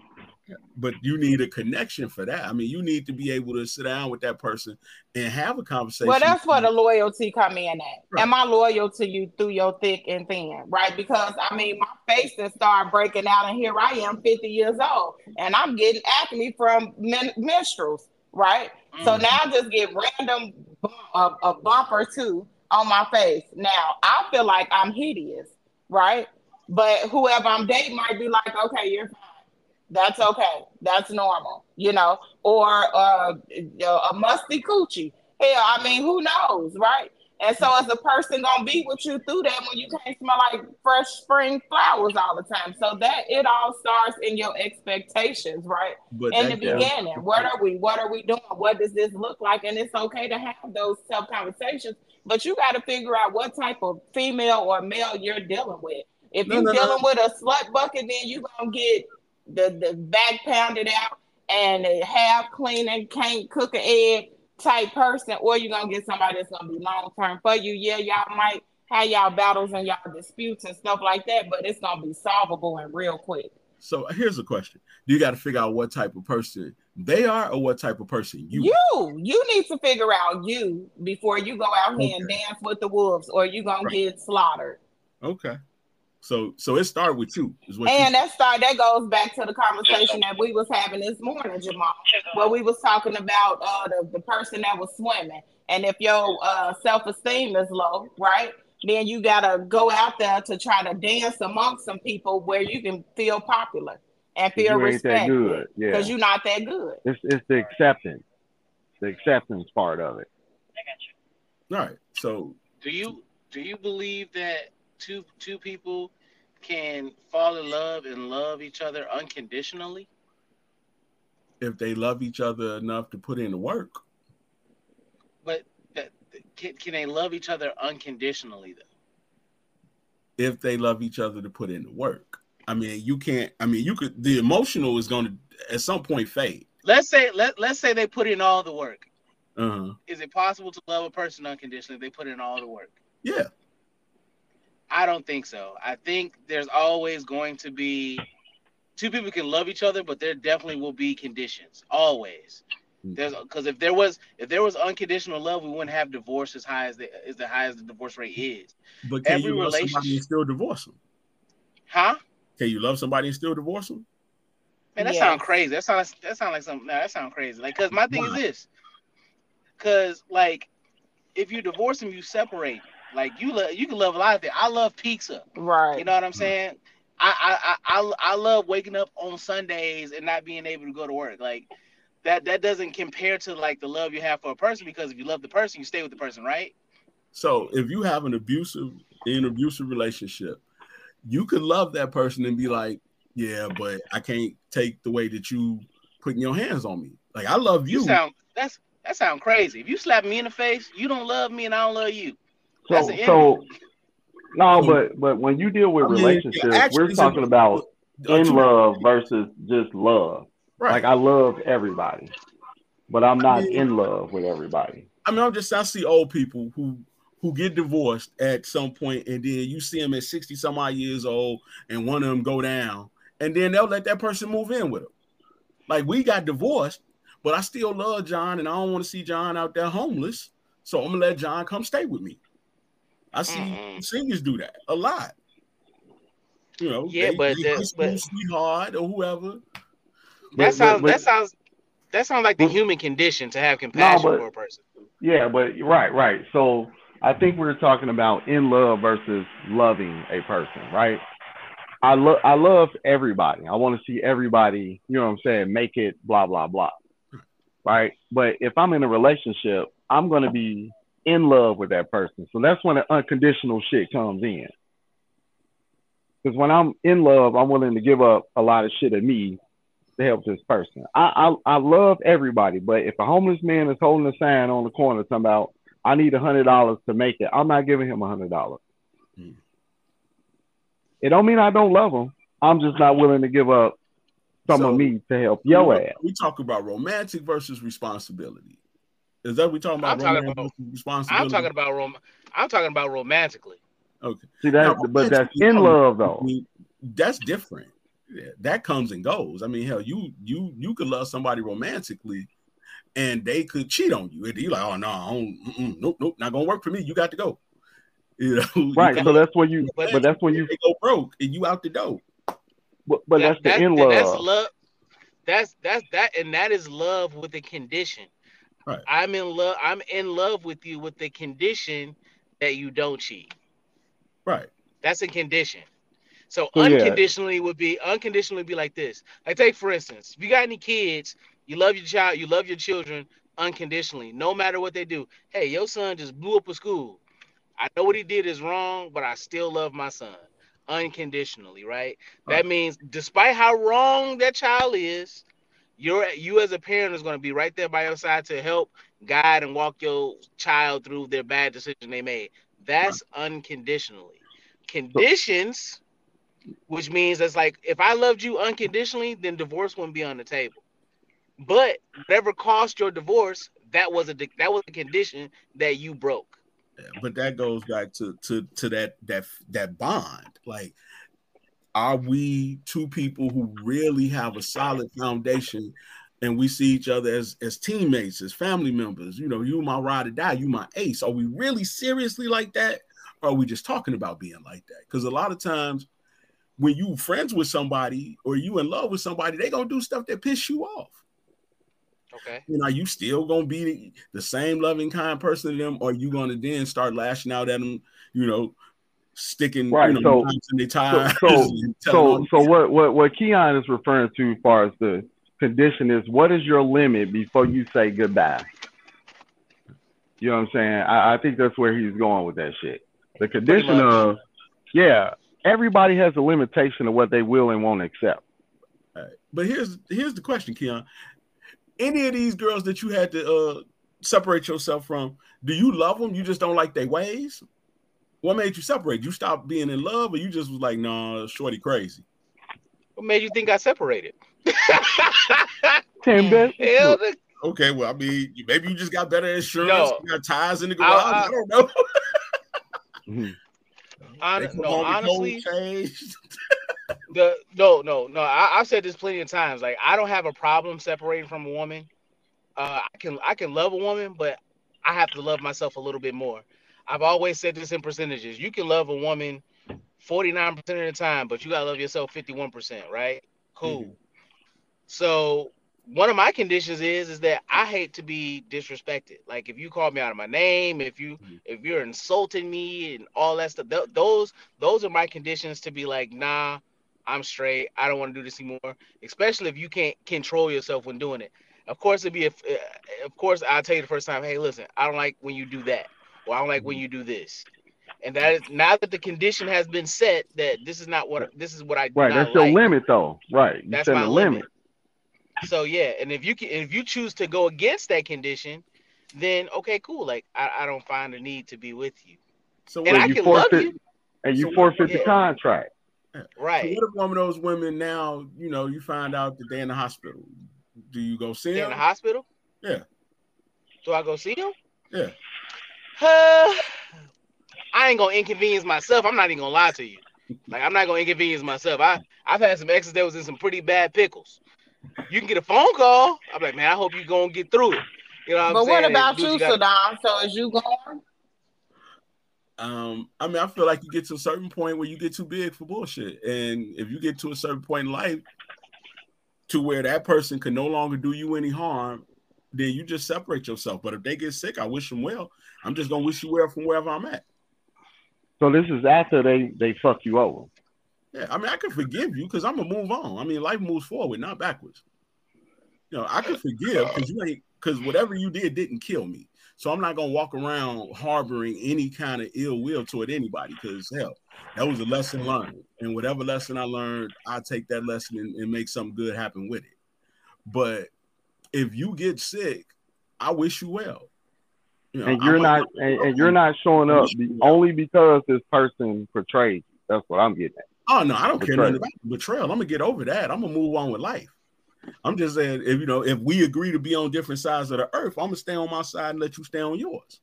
but you need a connection for that. I mean, you need to be able to sit down with that person and have a conversation. Well, that's where the loyalty come in at. Right. Am I loyal to you through your thick and thin? Right? Because I mean, my face has started breaking out, and here I am, 50 years old, and I'm getting acne from men- menstruals. Right? Mm-hmm. So now I just get random a, a bump or two on my face. Now I feel like I'm hideous, right? But whoever I'm dating might be like, okay, you're fine that's okay. That's normal, you know, or uh, a musty coochie. Hell, I mean, who knows, right? And so, as a person gonna be with you through that when you can't smell like fresh spring flowers all the time. So that it all starts in your expectations, right? But in the beginning, what are we? What are we doing? What does this look like? And it's okay to have those tough conversations, but you got to figure out what type of female or male you're dealing with. If no, you're no, dealing no. with a slut bucket, then you're gonna get the, the back pounded out and a half cleaning, can't cook an egg type person, or you're gonna get somebody that's gonna be long term for you. Yeah, y'all might have y'all battles and y'all disputes and stuff like that, but it's gonna be solvable and real quick. So here's a question: Do you got to figure out what type of person they are, or what type of person you? You, you need to figure out you before you go out here okay. and dance with the wolves, or you are gonna right. get slaughtered. Okay. So so it started with you. and that start that goes back to the conversation that we was having this morning, Jamaal, where we was talking about uh the, the person that was swimming. And if your uh, self-esteem is low, right? Then you gotta go out there to try to dance amongst some people where you can feel popular and feel respected. Yeah. Because you're not that good. It's it's the acceptance. The acceptance part of it. I got you. All right. So do you do you believe that two two people can fall in love and love each other unconditionally? If they love each other enough to put in the work. But that, can, can they love each other unconditionally though? If they love each other to put in the work. I mean, you can't. I mean, you could. The emotional is going to at some point fade. Let's say let let's say they put in all the work. Uh-huh. Is it possible to love a person unconditionally if they put in all the work? Yeah. I don't think so. I think there's always going to be two people can love each other, but there definitely will be conditions. Always. Hmm. There's because if there was if there was unconditional love, we wouldn't have divorce as high as the as the high as the divorce rate is. But can Every you love somebody and still divorce them? Huh? Can you love somebody and still divorce them? Man, that yes. sounds crazy. That sounds that sounds like something. That sounds crazy. Like, cause my thing yes. is this. That sounds like something. That sounds crazy. Like, cause my thing is this. Cause like, if you divorce them, you separate. Like you love, you can love a lot of things. I love pizza. Right. You know what I'm saying? I, I I I love waking up on Sundays and not being able to go to work. Like that that doesn't compare to like the love you have for a person because if you love the person, you stay with the person, right? So if you have an abusive in abusive relationship, you could love that person and be like, yeah, but I can't take the way that you putting your hands on me. Like I love you. you sound that's that sound crazy. If you slap me in the face, you don't love me and I don't love you. So so no, but but when you deal with I mean, relationships, we're talking about in love versus just love. Right. Like I love everybody, but I'm not I mean, in love with everybody. I mean, I'm just I see old people who who get divorced at some point, and then you see them at 60 some odd years old, and one of them go down, and then they'll let that person move in with them. Like we got divorced, but I still love John, and I don't want to see John out there homeless. So I'm gonna let John come stay with me. I see mm-hmm. singers do that a lot. You know, yeah, they, but, they the, but sweetheart or whoever. That sounds but, but, that sounds that sounds like the human condition to have compassion no, for a person. Yeah, but right, right. So I think we're talking about in love versus loving a person, right? I love I love everybody. I want to see everybody, you know what I'm saying, make it blah blah blah. Right? But if I'm in a relationship, I'm going to be in love with that person. So that's when the unconditional shit comes in. Because when I'm in love, I'm willing to give up a lot of shit of me to help this person. I, I I love everybody, but if a homeless man is holding a sign on the corner talking about I need a hundred dollars to make it, I'm not giving him a hundred dollars. Hmm. It don't mean I don't love him. I'm just not willing to give up some so, of me to help your ass. We talk about romantic versus responsibility. Is that what we talking about? I'm talking about responsibility. I'm talking about rom- I'm talking about romantically. Okay. See that, now, but that's in love though. I mean, that's different that comes and goes. I mean, hell, you you you could love somebody romantically, and they could cheat on you. And you're like, oh no, nope, nope, not gonna work for me. You got to go. [laughs] You know, right? You so that's when you, but, but that's when you go broke and you out the door. But, but that, that's the in love. That's love. That's that's that, and that is love with a condition. Right. I'm in love. I'm in love with you with the condition that you don't cheat. Right. That's a condition. So unconditionally yeah. would be unconditionally be like this. Like take for instance, if you got any kids, you love your child, you love your children unconditionally, no matter what they do. Hey, your son just blew up a school. I know what he did is wrong, but I still love my son unconditionally, right? right. That means despite how wrong that child is, you're you as a parent is going to be right there by your side to help guide and walk your child through their bad decision they made. That's unconditionally. Conditions which means it's like if I loved you unconditionally, then divorce wouldn't be on the table. But whatever caused your divorce, that was a that was a condition that you broke. but that goes back to to to that that that bond. Like, are we two people who really have a solid foundation? And we see each other as as teammates, as family members. You know, you my ride or die, you my ace. Are we really seriously like that? Or are we just talking about being like that? Because a lot of times when you friends with somebody or you in love with somebody, they gonna do stuff that piss you off. Okay. You know, you still gonna be the same loving kind person to them, or you gonna then start lashing out at them, you know, sticking right. you know, so, in their ties. So, so, so, so what what what Keon is referring to as far as the condition is what is your limit before you say goodbye? You know what I'm saying? I, I think that's where he's going with that shit. The condition of yeah, everybody has a limitation of what they will and won't accept. Right. But here's here's the question, Keon. Any of these girls that you had to uh, separate yourself from, do you love them? You just don't like their ways? What made you separate? You stopped being in love, or you just was like, nah, shorty crazy? What made you think I separated? [laughs] Tim, okay, well, I mean, maybe you just got better insurance. No. You got ties in the garage. I, I, I don't know. [laughs] Mm-hmm. No, honestly, [laughs] the no, no, no. I, have said this plenty of times. Like, I don't have a problem separating from a woman. Uh, I can I can love a woman, but I have to love myself a little bit more. I've always said this in percentages. You can love a woman 49% of the time, but you gotta love yourself 51%, right? Cool. Mm-hmm. So one of my conditions is is that I hate to be disrespected. Like if you call me out of my name, if you mm-hmm. if you're insulting me and all that stuff, th- those those are my conditions to be like, nah, I'm straight. I don't want to do this anymore. Especially if you can't control yourself when doing it. Of course, it'd be if, uh, of course I'll tell you the first time, hey, listen, I don't like when you do that, or I don't like when mm-hmm. you do this. And that is now that the condition has been set that this is not what this is what I right. That's like. your limit, though. Right. You that's my limit. limit. So yeah, and if you can, if you choose to go against that condition, then okay, cool. Like I, I don't find a need to be with you. So and I you can forfeit, love you, and you so forfeit the contract. Right. So what if one of those women now, you know, you find out that they're in the hospital? Do you go see they're them? In the hospital? Yeah. Do I go see them? Yeah. Uh, I ain't gonna inconvenience myself. I'm not even gonna lie to you. Like I'm not gonna inconvenience myself. I I've had some exes that was in some pretty bad pickles. You can get a phone call. I'm like, man, I hope you gonna get through it. You know what but what about you, you SaDon? So is you going? Um, I mean, I feel like you get to a certain point where you get too big for bullshit, and if you get to a certain point in life to where that person can no longer do you any harm, then you just separate yourself. But if they get sick, I wish them well. I'm just gonna wish you well from wherever I'm at. So this is after they they fuck you over. Yeah, I mean, I can forgive you because I'm gonna move on. I mean, life moves forward, not backwards. You know, I can forgive because you ain't because whatever you did didn't kill me. So I'm not gonna walk around harboring any kind of ill will toward anybody because hell, that was a lesson learned. And whatever lesson I learned, I take that lesson and, and make something good happen with it. But if you get sick, I wish you well. You know, and you're not and, and, you're not showing up only because this person portrayed you. That's what I'm getting at. Oh no, I don't betrayal. care nothing about betrayal. I'm gonna get over that. I'm gonna move on with life. I'm just saying, if you know, if we agree to be on different sides of the earth, I'm gonna stay on my side and let you stay on yours.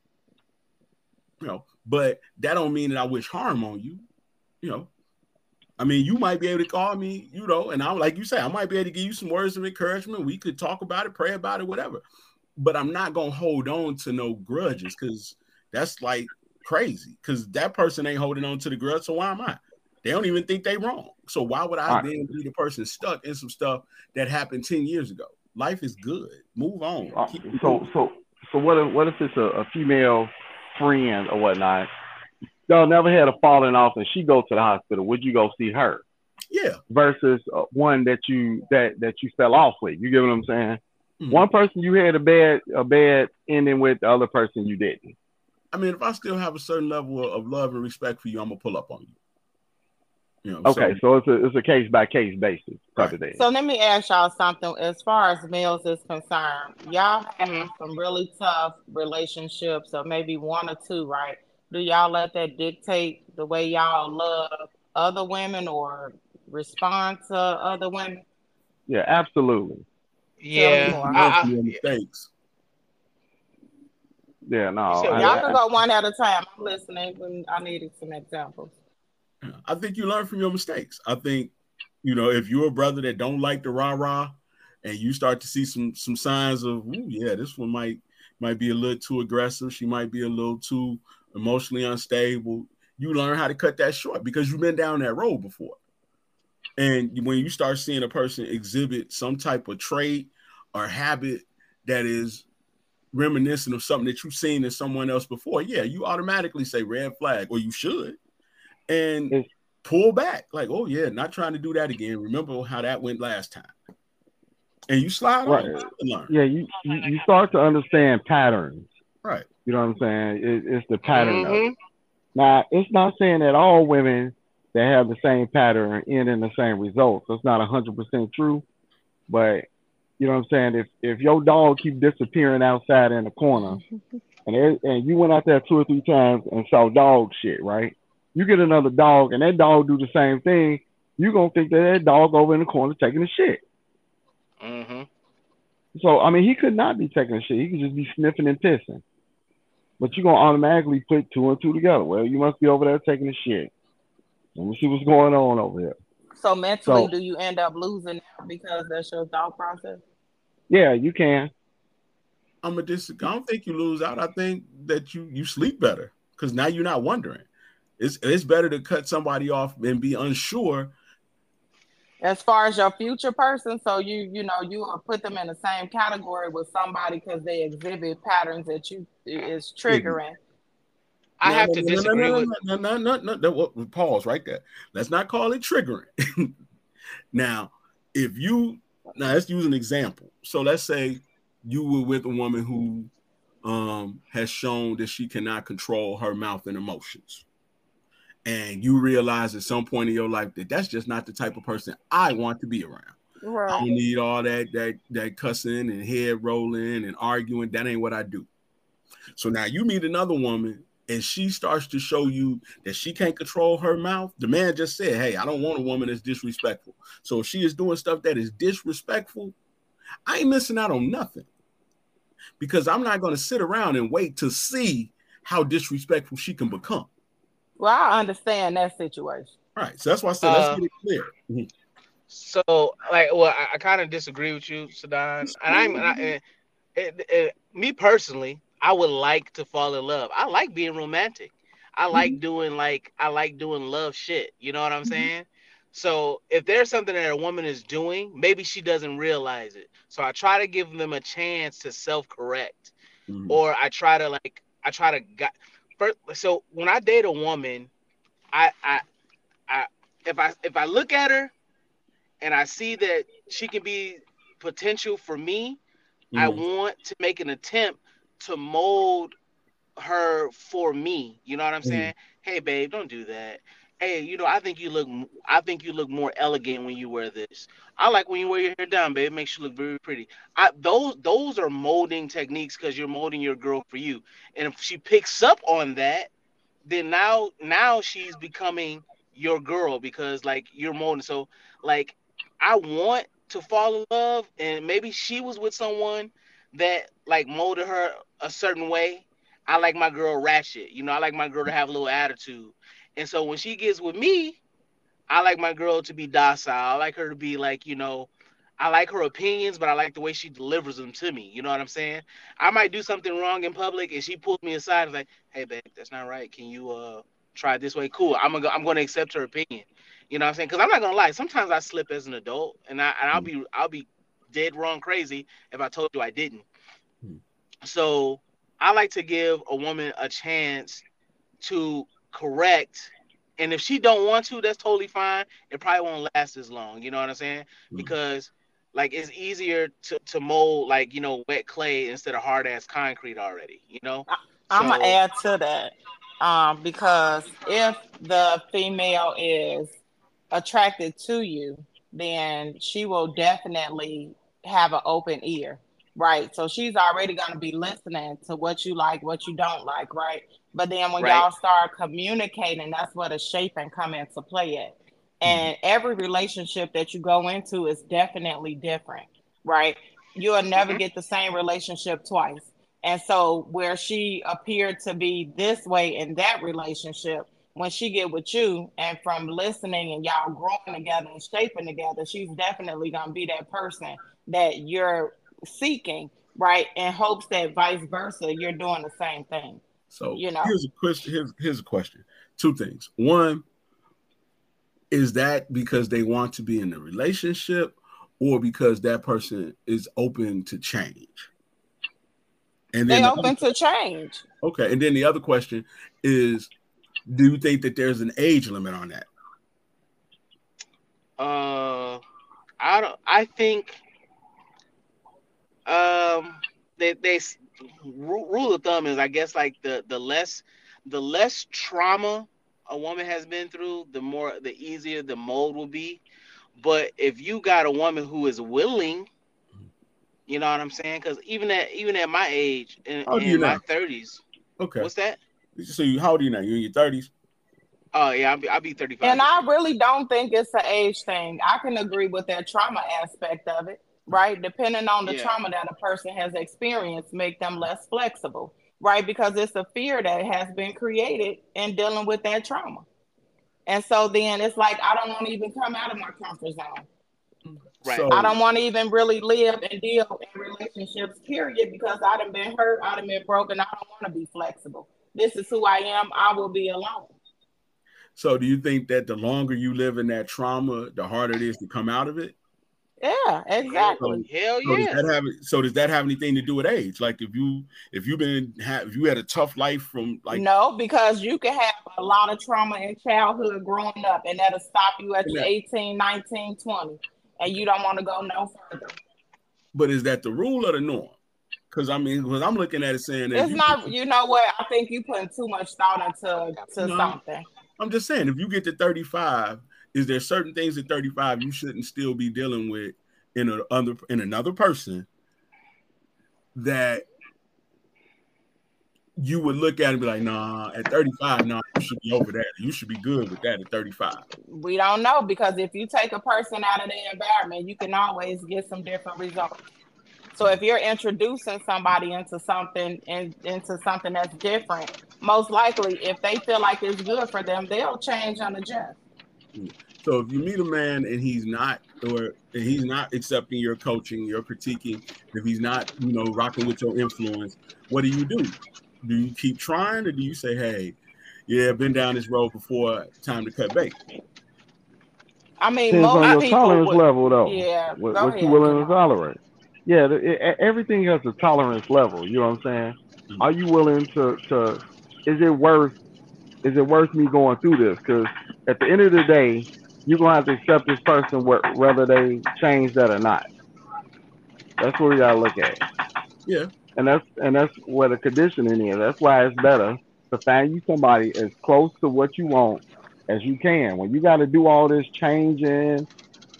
You know, but that don't mean that I wish harm on you. You know, I mean, you might be able to call me, you know, and I'm like you say, I might be able to give you some words of encouragement. We could talk about it, pray about it, whatever. But I'm not gonna hold on to no grudges because that's like crazy. Because that person ain't holding on to the grudge. So why am I? They don't even think they wrong. So why would I right. then be the person stuck in some stuff that happened 10 years ago? Life is good. Move on. Uh, so so so what if what if it's a, a, female friend or whatnot? Y'all never had a falling off and she go to the hospital. Would you go see her? Yeah. Versus uh, one that you that that you fell off with. You get what I'm saying? Mm-hmm. One person you had a bad a bad ending with, the other person you didn't. I mean, if I still have a certain level of love and respect for you, I'm gonna pull up on you. You know, okay, so, so, it's a it's a case by case basis type right. of thing. So let me ask y'all something. As far as males is concerned, y'all have mm-hmm. some really tough relationships, or maybe one or two, right? Do y'all let that dictate the way y'all love other women or respond to other women? Yeah, absolutely. Yeah, I, I, mistakes. Yeah, no. So y'all can go one at a time. I'm listening. I needed some examples. I think you learn from your mistakes. I think, you know, if you're a brother that don't like the rah rah, and you start to see some some signs of, yeah, this one might might be a little too aggressive. She might be a little too emotionally unstable. You learn how to cut that short because you've been down that road before. And when you start seeing a person exhibit some type of trait or habit that is reminiscent of something that you've seen in someone else before, yeah, you automatically say red flag, or you should and pull back. Like, oh yeah, not trying to do that again. Remember how that went last time. And you slide right. on. Yeah, you, you, you start to understand patterns. Right. You know what I'm saying? It, it's the pattern mm-hmm. Now, it's not saying that all women that have the same pattern and end in the same results. it's not hundred percent true. But you know what I'm saying? If if your dog keep disappearing outside in the corner, [laughs] and it, and you went out there two or three times and saw dog shit, right? You get another dog and that dog do the same thing, you're gonna think that that dog over in the corner taking a shit. Mm-hmm. So I mean, he could not be taking a shit. He could just be sniffing and pissing. But you're gonna automatically put two and two together. Well, you must be over there taking a shit. Let me see what's going on over here. So mentally, so, do you end up losing because that's your thought process? Yeah, you can. I'm a dis. I don't think you lose out. I think that you you sleep better because now you're not wondering. It's it's better to cut somebody off and be unsure as far as your future person, so you you know you put them in the same category with somebody because they exhibit patterns that you is triggering. I have to disagree with no, no, no, no, no, no. Pause right there. Let's not call it triggering. [laughs] now, if you now let's use an example. So let's say you were with a woman who um, has shown that she cannot control her mouth and emotions and you realize at some point in your life that that's just not the type of person I want to be around. Right. I don't need all that that that cussing and head rolling and arguing. That ain't what I do. So now you meet another woman and she starts to show you that she can't control her mouth. The man just said, Hey, I don't want a woman that's disrespectful. So if she is doing stuff that is disrespectful, I ain't missing out on nothing because I'm not going to sit around and wait to see how disrespectful she can become. Well, I understand that situation. All right, so that's why I said let's uh, get it clear. Mm-hmm. So, like, well, I, I kind of disagree with you, SaDon, and I'm, and I, and, and, and, me personally, I would like to fall in love. I like being romantic. I mm-hmm. like doing like I like doing love shit. You know what I'm mm-hmm. saying? So if there's something that a woman is doing, maybe she doesn't realize it. So I try to give them a chance to self-correct, mm-hmm. or I try to like I try to first, so when I date a woman, I, I, I, if I if I look at her, and I see that she can be potential for me. I want to make an attempt to mold her for me. You know what I'm mm. saying? Hey, babe, don't do that hey, you know, I think you look, I think you look more elegant when you wear this. I like when you wear your hair down, babe. It makes you look very pretty. I those those are molding techniques because you're molding your girl for you. And if she picks up on that, then now now she's becoming your girl because like you're molding. So like I want to fall in love, and maybe she was with someone that like molded her a certain way. I like my girl ratchet. You know, I like my girl to have a little attitude. And so when she gets with me, I like my girl to be docile. I like her to be like, you know, I like her opinions, but I like the way she delivers them to me. You know what I'm saying? I might do something wrong in public, and she pulls me aside and like, "Hey, babe, that's not right. Can you uh try it this way?" Cool. I'm gonna I'm gonna accept her opinion. You know what I'm saying? Because I'm not gonna lie. Sometimes I slip as an adult, and I and I'll be I'll be dead wrong crazy if I told you I didn't. So I like to give a woman a chance to correct and if she don't want to that's totally fine. It probably won't last as long you know what i'm saying? Mm-hmm. because like it's easier to, to mold like you know wet clay instead of hard ass concrete already you know? I, am gonna add to that um because if the female is attracted to you then she will definitely have an open ear right so she's already going to be listening to what you like what you don't like right but then when right. y'all start communicating, that's where the shaping come into play at. And mm-hmm. every relationship that you go into is definitely different, right? You'll never mm-hmm. get the same relationship twice. And so where she appeared to be this way in that relationship, when she get with you and from listening and y'all growing together and shaping together, she's definitely gonna be that person that you're seeking, right? In hopes that vice versa, you're doing the same thing. So you know, here's a question. Here's, here's a question. Two things. One, is that because they want to be in a relationship, or because that person is open to change? And then they the open other, to change. Okay, and then the other question is, do you think that there's an age limit on that? Uh, I don't. I think um they they rule of thumb is I guess like the the less the less trauma a woman has been through, the more the easier the mold will be. But if you got a woman who is willing, you know what I'm saying? Because even at even at my age, in, in my thirties, okay, what's that? So you how old are you now? You're in your thirties? Oh yeah, I'll be, I'll be 35. And I really don't think it's an age thing. I can agree with that trauma aspect of it right? Depending on the yeah. trauma that a person has experienced, make them less flexible, right? Because it's a fear that has been created in dealing with that trauma. And so then it's like I don't want to even come out of my comfort zone. Right. So, I don't want to even really live and deal in relationships, period, because I have been hurt, I have been broken. I don't want to be flexible. This is who I am. I will be alone. So, do you think that the longer you live in that trauma, the harder it is to come out of it? Yeah, exactly. So, Hell yeah. So does, that have, so does that have anything to do with age? Like if you if you've been have if you had a tough life from like no, because you can have a lot of trauma in childhood growing up, and that'll stop you at your 18, 19, 20, and you don't want to go no further. But is that the rule or the norm? Because I mean, because I'm looking at it saying that it's you not. you know what? I think you're putting too much thought into to no, something. I'm just saying, if you get to 35 is there certain things at 35 you shouldn't still be dealing with in a other in another person that you would look at and be like, nah, at 35, nah, you should be over that. You should be good with that at 35. We don't know because if you take a person out of the environment, you can always get some different results. So if you're introducing somebody into something in, into something that's different, most likely if they feel like it's good for them, they'll change and adjust. So if you meet a man and he's not, or he's not accepting your coaching, your critiquing, if he's not, you know, rocking with your influence, what do you do? Do you keep trying, or do you say, "Hey, yeah, been down this road before, time to cut bait"? I mean, Depends on your tolerance would, level, though. Yeah, what, what you willing to tolerate? Yeah, it, everything has a tolerance level. You know what I'm saying? Mm-hmm. Are you willing to to? Is it worth? Is it worth me going through this? Because at the end of the day, you're gonna have to accept this person whether they change that or not. That's what we gotta look at. Yeah. And that's and that's where the conditioning is. That's why it's better to find you somebody as close to what you want as you can. When you got to do all this changing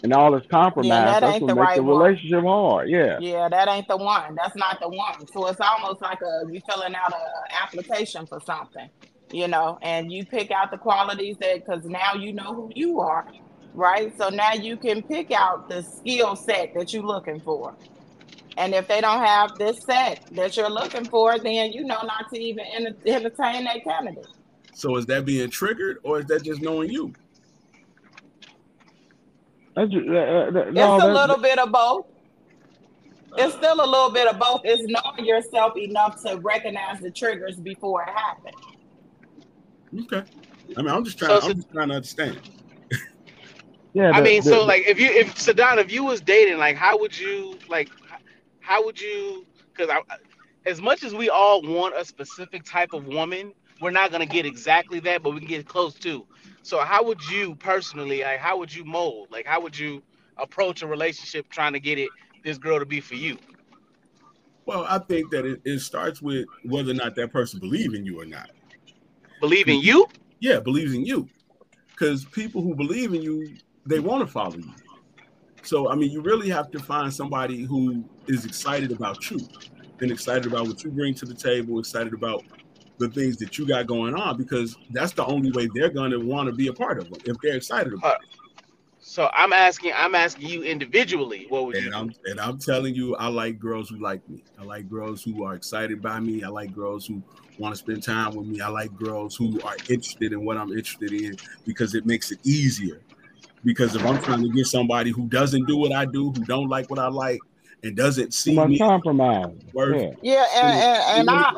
and all this compromise, yeah, that that's what makes right the relationship one. hard. Yeah. Yeah, that ain't the one. That's not the one. So it's almost like a you filling out an application for something you know, and you pick out the qualities that because now you know who you are, right? So now you can pick out the skill set that you're looking for. And if they don't have this set that you're looking for, then you know not to even entertain that candidate. So is that being triggered or is that just knowing you? Just, uh, uh, no, it's a little bit of both. It's still a little bit of both. It's knowing yourself enough to recognize the triggers before it happens. Okay. I mean, I'm just trying. So, I'm just trying to understand. yeah. I mean, the, so like, if you, if SaDon, if you was dating, like, how would you, like, how would you? Because I, as much as we all want a specific type of woman, we're not gonna get exactly that, but we can get close to. So, how would you personally, like, how would you mold? Like, how would you approach a relationship trying to get it this girl to be for you? Well, I think that it, it starts with whether or not that person believes in you or not. Believe in you? Yeah, believes in you. Because people who believe in you, they want to follow you. So I mean, you really have to find somebody who is excited about you and excited about what you bring to the table, excited about the things that you got going on, because that's the only way they're going to want to be a part of it if they're excited about uh, it. So I'm asking, I'm asking you individually, what would and you? I'm, and I'm telling you, I like girls who like me. I like girls who are excited by me. I like girls who want to spend time with me. I like girls who are interested in what I'm interested in because it makes it easier. Because if I'm trying to get somebody who doesn't do what I do, who don't like what I like, and doesn't see me compromise. yeah, yeah and, and, and I,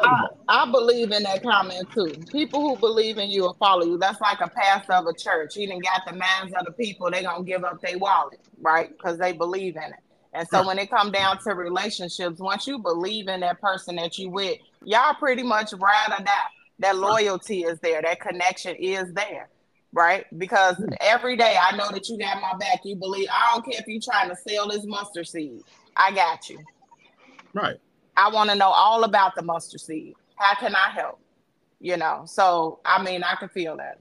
I, I believe in that comment too. People who believe in you will follow you. That's like a pastor of a church. He didn't got the minds of the people. They gonna give up their wallet, right? Because they believe in it. And so when it come down to relationships, once you believe in that person that you with, y'all pretty much ride or die. That loyalty is there. That connection is there, right? Because hmm. every day I know that you got my back. You believe. I don't care if you're trying to sell this mustard seed. I got you. Right. I want to know all about the mustard seed. How can I help? You know. So I mean, I can feel that.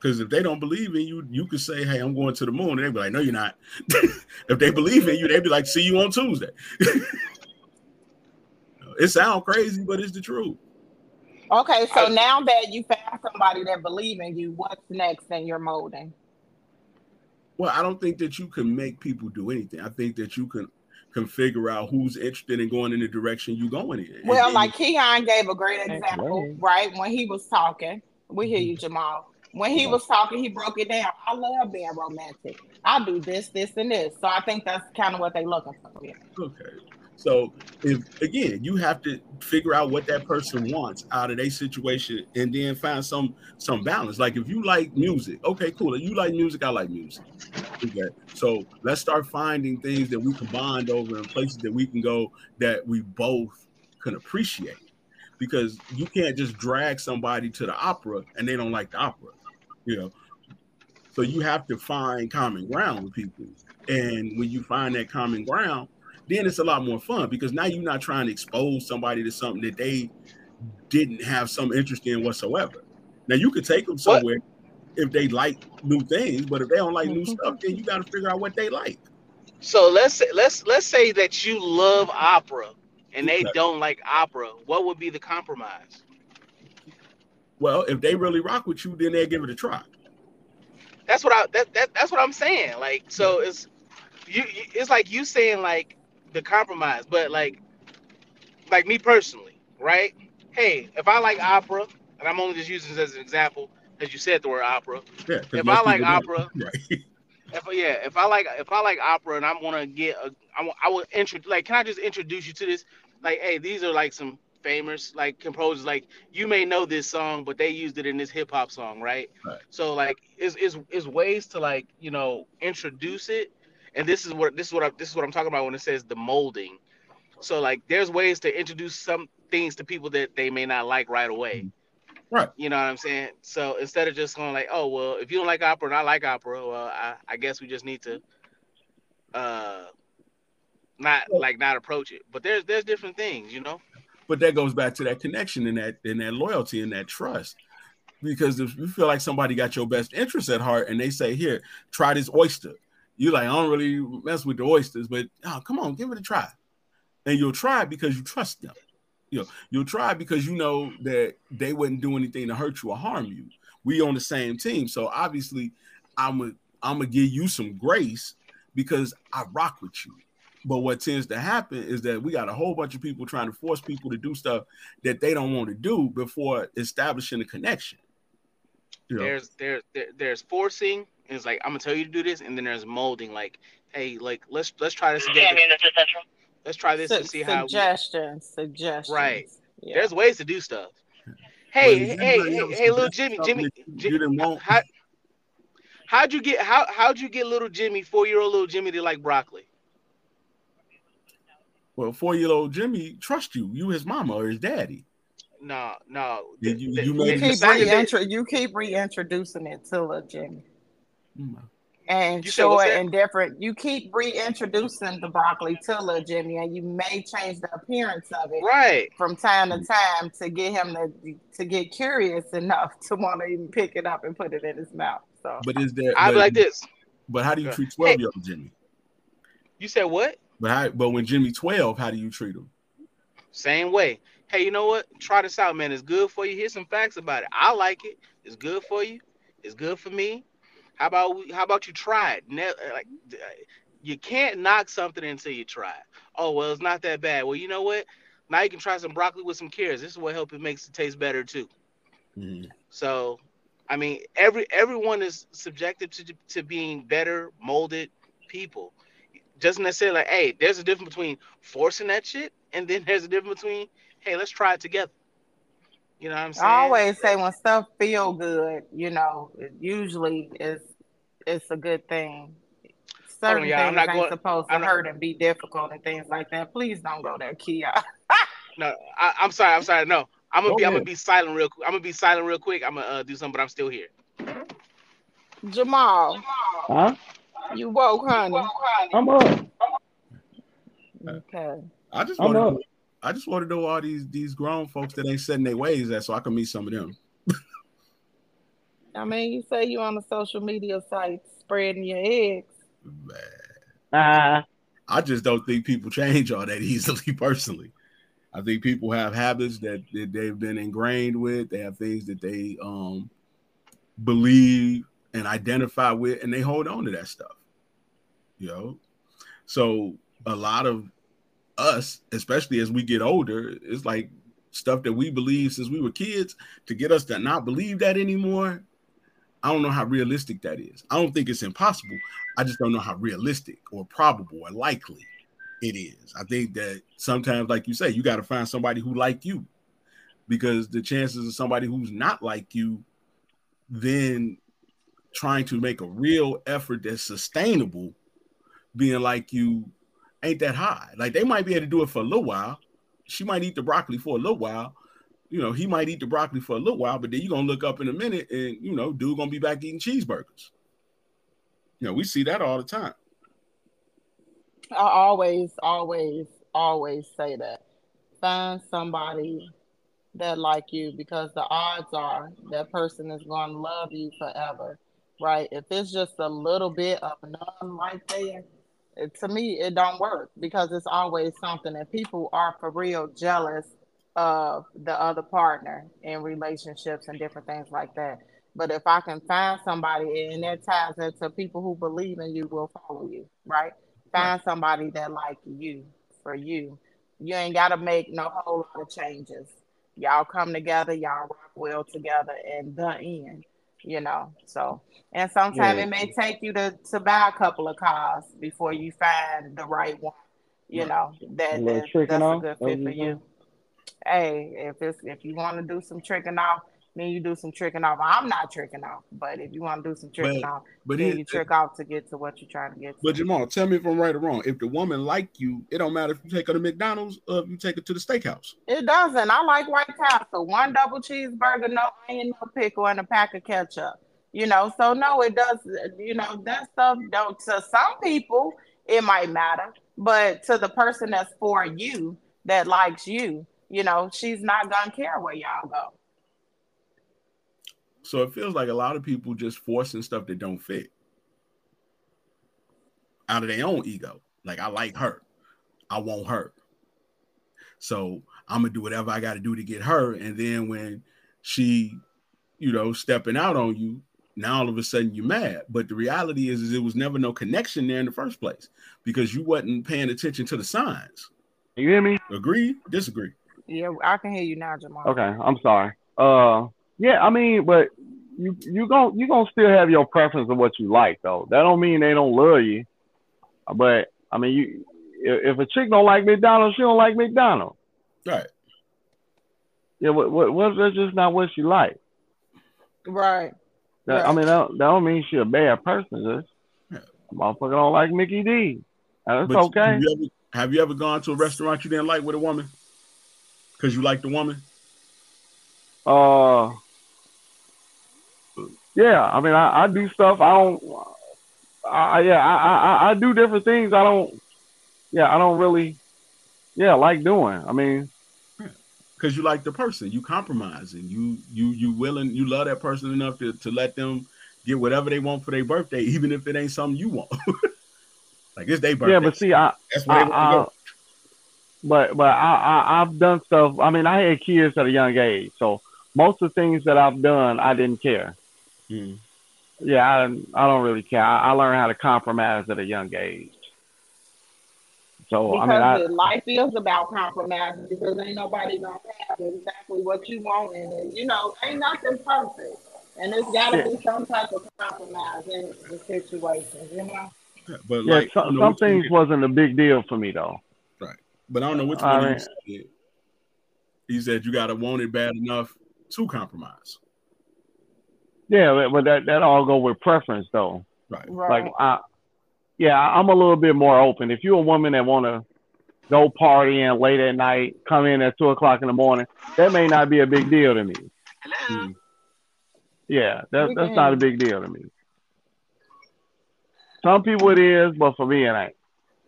Because if they don't believe in you, you could say, "Hey, I'm going to the moon," and they'd be like, "No, you're not." [laughs] if they believe in you, they'd be like, "See you on Tuesday." [laughs] it sounds crazy, but it's the truth. Okay, so I, now that you found somebody that believe in you, what's next in your molding? Well, I don't think that you can make people do anything. I think that you can can figure out who's interested in going in the direction you're going in. Well, and, like Keon gave a great example, right? When he was talking, we hear mm-hmm. you, Jamaal when he was talking, he broke it down. I love being romantic. I do this, this, and this. So I think that's kind of what they looking for. Okay. So if again, you have to figure out what that person wants out of their situation and then find some some balance. Like if you like music, okay, cool. If you like music, I like music. Okay. So let's start finding things that we can bond over and places that we can go that we both can appreciate. Because you can't just drag somebody to the opera and they don't like the opera, you know. So you have to find common ground with people. And when you find that common ground, then it's a lot more fun because now you're not trying to expose somebody to something that they didn't have some interest in whatsoever. Now you could take them somewhere what? if they like new things, but if they don't like new mm-hmm. stuff, then you got to figure out what they like. So let's say, let's let's say that you love opera and they don't like opera. What would be the compromise? Well, if they really rock with you, then they'll give it a try. That's what I that, that that's what I'm saying. Like so it's you it's like you saying like the compromise. But like, like me personally, right? Hey, if I like opera, and I'm only just using this as an example, as you said the word opera. Yeah, if I like opera, [laughs] right. if yeah, if I like if I like opera and I'm gonna get a, I, I will introduce like, can I just introduce you to this? Like, hey, these are like some famous like composers. Like, you may know this song, but they used it in this hip hop song, right? right? So like, is is is ways to like you know introduce it and this is what this is what I, this is what I'm talking about when it says the molding. So like, there's ways to introduce some things to people that they may not like right away. Right. You know what I'm saying? So instead of just going like, oh well, if you don't like opera and I like opera, well, I, I guess we just need to uh not like not approach it. But there's there's different things, you know. But that goes back to that connection and that and that loyalty and that trust. Because if you feel like somebody got your best interest at heart and they say, here, try this oyster you like, I don't really mess with the oysters, but oh, come on, give it a try. And you'll try because you trust them. You know, you'll try because you know that they wouldn't do anything to hurt you or harm you. We on the same team. So obviously, I'm a I'm gonna give you some grace because I rock with you. But what tends to happen is that we got a whole bunch of people trying to force people to do stuff that they don't want to do before establishing a connection. You know? There's there, there there's forcing it's like I'm gonna tell you to do this, and then there's molding. Like, hey, like let's let's try this again. Let's try this Su- and see how. Suggestions, suggestions. Right. Yeah. There's ways to do stuff. Hey, well, hey, hey, hey, little Jimmy, Jimmy, Jimmy, how, how'd you get how how'd you get little Jimmy, four year old little Jimmy, to like broccoli? Well, four year old Jimmy trust you. You his mama or his daddy. No, no. You, you, you, you keep reintro- you keep reintroducing it to little Jimmy. Mm. And you show it in different. You keep reintroducing the broccoli to little Jimmy, and you may change the appearance of it, right, from time to time to get him to to get curious enough to want to even pick it up and put it in his mouth. So, but is there? I like this. But how do you treat twelve year old Jimmy? You said what? But how, but when Jimmy twelve, how do you treat him? Same way. Hey, you know what? Try this out, man. It's good for you. Here's some facts about it. I like it. It's good for you. It's good for me. How about we, how about you try it? Ne- like you can't knock something until you try it. Oh well, it's not that bad. Well, you know what? Now you can try some broccoli with some carrots. This is what helps it makes it taste better too. Mm-hmm. So, I mean, every everyone is subjected to to being better molded people. Doesn't necessarily like, hey, there's a difference between forcing that shit, and then there's a difference between, hey, let's try it together. You know what I'm saying? I always say when stuff feel good, you know, it usually is it's a good thing. Certain oh, yeah, things I'm not ain't going, supposed to I'm hurt not, and be difficult and things like that. Please don't go there, Kia. [laughs] no, I, am sorry. I'm sorry. No, I'm gonna go be. Ahead. I'm gonna be silent real. quick. I'm gonna be silent real quick. I'm gonna uh, do something, but I'm still here. Jamaal. Huh? You woke, honey. I'm up. Okay. I just want to. I just want to know all these these grown folks that ain't setting their ways at, so I can meet some of them. I mean, you say you on the social media sites spreading your eggs. Uh, I just don't think people change all that [laughs] easily. Personally, I think people have habits that, that they've been ingrained with. They have things that they um believe and identify with, and they hold on to that stuff. You know, so a lot of us, especially as we get older, it's like stuff that we believe since we were kids to get us to not believe that anymore. I don't know how realistic that is. I don't think it's impossible. I just don't know how realistic or probable or likely it is. I think that sometimes, like you say, you got to find somebody who like you, because the chances of somebody who's not like you, then trying to make a real effort that's sustainable, being like you, ain't that high. Like they might be able to do it for a little while. She might eat the broccoli for a little while. You know, he might eat the broccoli for a little while, but then you're gonna look up in a minute and you know, dude gonna be back eating cheeseburgers. You know, we see that all the time. I always, always, always say that. Find somebody that like you because the odds are that person is to love you forever, right? If it's just a little bit of none right there, it, to me it don't work because it's always something and people are for real jealous of the other partner in relationships and different things like that. But if I can find somebody and that ties into people who believe in you will follow you, right? Find somebody that like you for you. You ain't gotta make no whole lot of changes. Y'all come together, y'all rock well together, and the end. You know, so and sometimes yeah. it may take you to to buy a couple of cars before you find the right one. You know that, that that's a good fit for you. Hey, if it's if you want to do some tricking off, then you do some tricking off. I'm not tricking off, but if you want to do some tricking but, off, but then it, you trick off to get to what you're trying to get. To. But Jamaal, tell me if I'm right or wrong. If the woman like you, it don't matter if you take her to McDonald's or if you take her to the steakhouse. It doesn't. I like White Castle. One double cheeseburger, no onion, no pickle, and a pack of ketchup. You know, so no, it does. You know, that stuff don't. To some people, it might matter, but to the person that's for you, that likes you, you know, she's not gonna care where y'all go. So it feels like a lot of people just forcing stuff that don't fit out of their own ego. Like I like her, I want her. So I'm gonna do whatever I got to do to get her. And then when she, you know, stepping out on you, now all of a sudden you're mad. But the reality is, is it was never no connection there in the first place because you wasn't paying attention to the signs. You hear me? Agree? Disagree? Yeah, I can hear you now, Jamaal. Okay, I'm sorry. Uh, yeah, I mean, but you you going you gonna still have your preference of what you like though. That don't mean they don't love you. But I mean, you if a chick don't like McDonald's, she don't like McDonald's. Right. Yeah. What what what? That's just not what she like. Right. That, right. I mean, that, that don't mean she a bad person. Just yeah. motherfucker don't like Mickey D. That's but okay. Have you, ever, have you ever gone to a restaurant you didn't like with a woman? Because you like the woman? Uh yeah, I mean, I, I do stuff. I don't. I yeah, I, I I do different things. I don't. Yeah, I don't really. Yeah, like doing. I mean, because you like the person, you compromise, and you you you willing, you love that person enough to to let them get whatever they want for their birthday, [laughs] even if it ain't something you want. [laughs] like it's their birthday. Yeah, but see, I that's where I, they want to go. But but I, I I've done stuff. I mean, I had kids at a young age, so most of the things that I've done, I didn't care. Mm. Yeah, I, I don't really care. I, I learned how to compromise at a young age. So because I mean, I, life is about compromise because ain't nobody gonna have exactly what you want, and you know, ain't nothing perfect, and there's got to yeah. be some type of compromise in the situation, you know. Yeah, but yeah, like, some, some things wasn't a big deal for me though. Right, but I don't know which one mean, he said. He said you gotta want it bad enough to compromise. Yeah, but that that all go with preference though. Right. right. Like I, yeah, I'm a little bit more open. If you're a woman that want to go partying late at night, come in at two o'clock in the morning, that may not be a big deal to me. Hello. Mm. Yeah, that, that's not a big deal to me. Some people it is, but for me it ain't.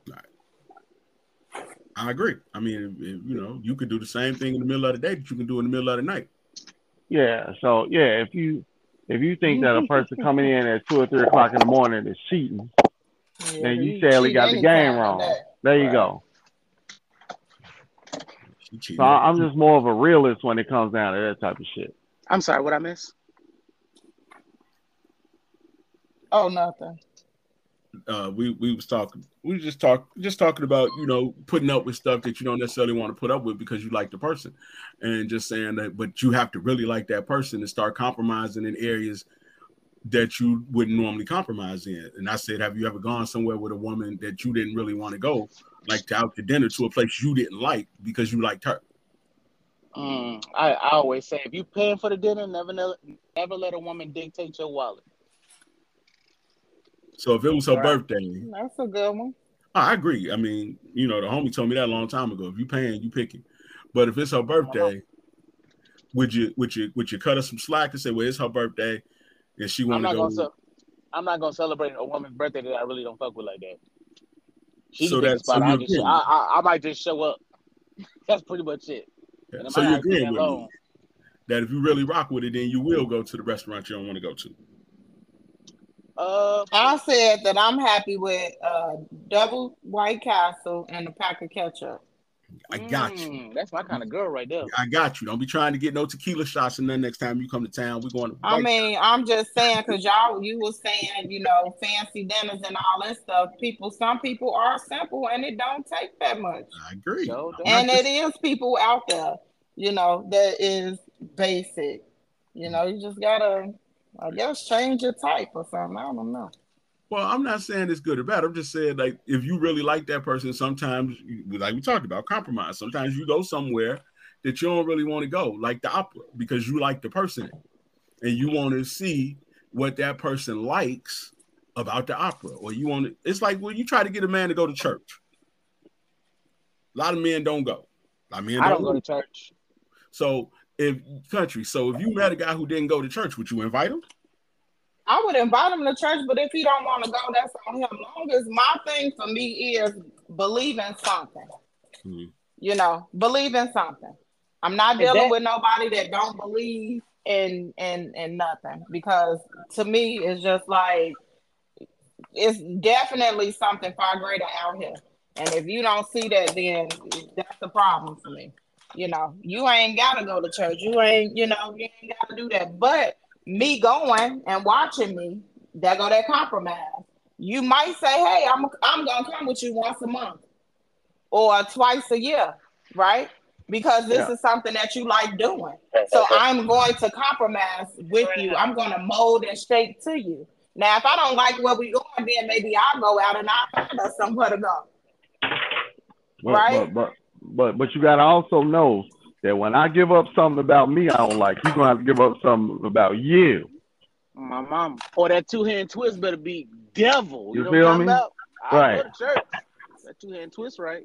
Right. I agree. I mean, you know, you could do the same thing in the middle of the day that you can do in the middle of the night. Yeah. So yeah, if you if you think that a person coming in at two or three o'clock in the morning is cheating, yeah, then you sadly got the game wrong. There you right. go. So I'm just more of a realist when it comes down to that type of shit. I'm sorry, what I miss? Oh, nothing uh, we we was talking, we just talk, just talking about you know putting up with stuff that you don't necessarily want to put up with because you like the person, and just saying that, but you have to really like that person and start compromising in areas that you wouldn't normally compromise in. And I said, have you ever gone somewhere with a woman that you didn't really want to go, like to out to dinner to a place you didn't like because you liked her? Mm, I, I always say if you paying for the dinner, never never let a woman dictate your wallet. So if it was her right. birthday, that's a good one. I agree. I mean, you know, the homie told me that a long time ago. If you paying, you picking. But if it's her birthday, would you would you would you cut her some slack and say, well, it's her birthday, and she want to go? Gonna, I'm not gonna celebrate a woman's birthday that I really don't fuck with like that. She so that's so I, just, I, I, I, might just show up. [laughs] that's pretty much it. Yeah. So you're agreeing with me that if you really rock with it, then you will go to the restaurant you don't want to go to. Uh, I said that I'm happy with uh, double White Castle and a pack of ketchup. I got you. Mm, that's my kind of girl right there. I got you. Don't be trying to get no tequila shots and then next time you come to town, we're going to. I mean, I'm just saying because y'all, you were saying, you know, fancy dinners and all that stuff. People, some people are simple and it don't take that much. I agree. So and it is people out there, you know, that is basic. You know, you just gotta, I guess, change your type or something. I don't know. Well, I'm not saying it's good or bad. I'm just saying like if you really like that person, sometimes like we talked about compromise. Sometimes you go somewhere that you don't really want to go, like the opera, because you like the person and you want to see what that person likes about the opera, or you want to. It's like when you try to get a man to go to church. A lot of men don't go. A lot of men don't, I don't go to church. So if country, so if you met a guy who didn't go to church, would you invite him? I would invite him to church, but if he don't want to go, that's on him. Long as my thing for me is believe in something. Mm-hmm. You know, believe in something. I'm not dealing that- with nobody that don't believe in in in nothing because to me it's just like it's definitely something far greater out here. And if you don't see that, then that's the problem for me. You know, you ain't gotta go to church. You ain't, you know, you ain't gotta do that. But me going and watching me, that go that compromise. You might say, "Hey, I'm I'm gonna come with you once a month or twice a year, right? Because this yeah. is something that you like doing. So I'm going to compromise with you. I'm going to mold and shape to you. Now, if I don't like where we going, then maybe I'll go out and I'll find us somewhere to go. But, right? But, but but but you gotta also know that when I give up something about me I don't like, you're gonna have to give up something about you. My mom. Or oh, that two hand twist better be devil. You, you know feel me? About? Right. That two hand twist, right?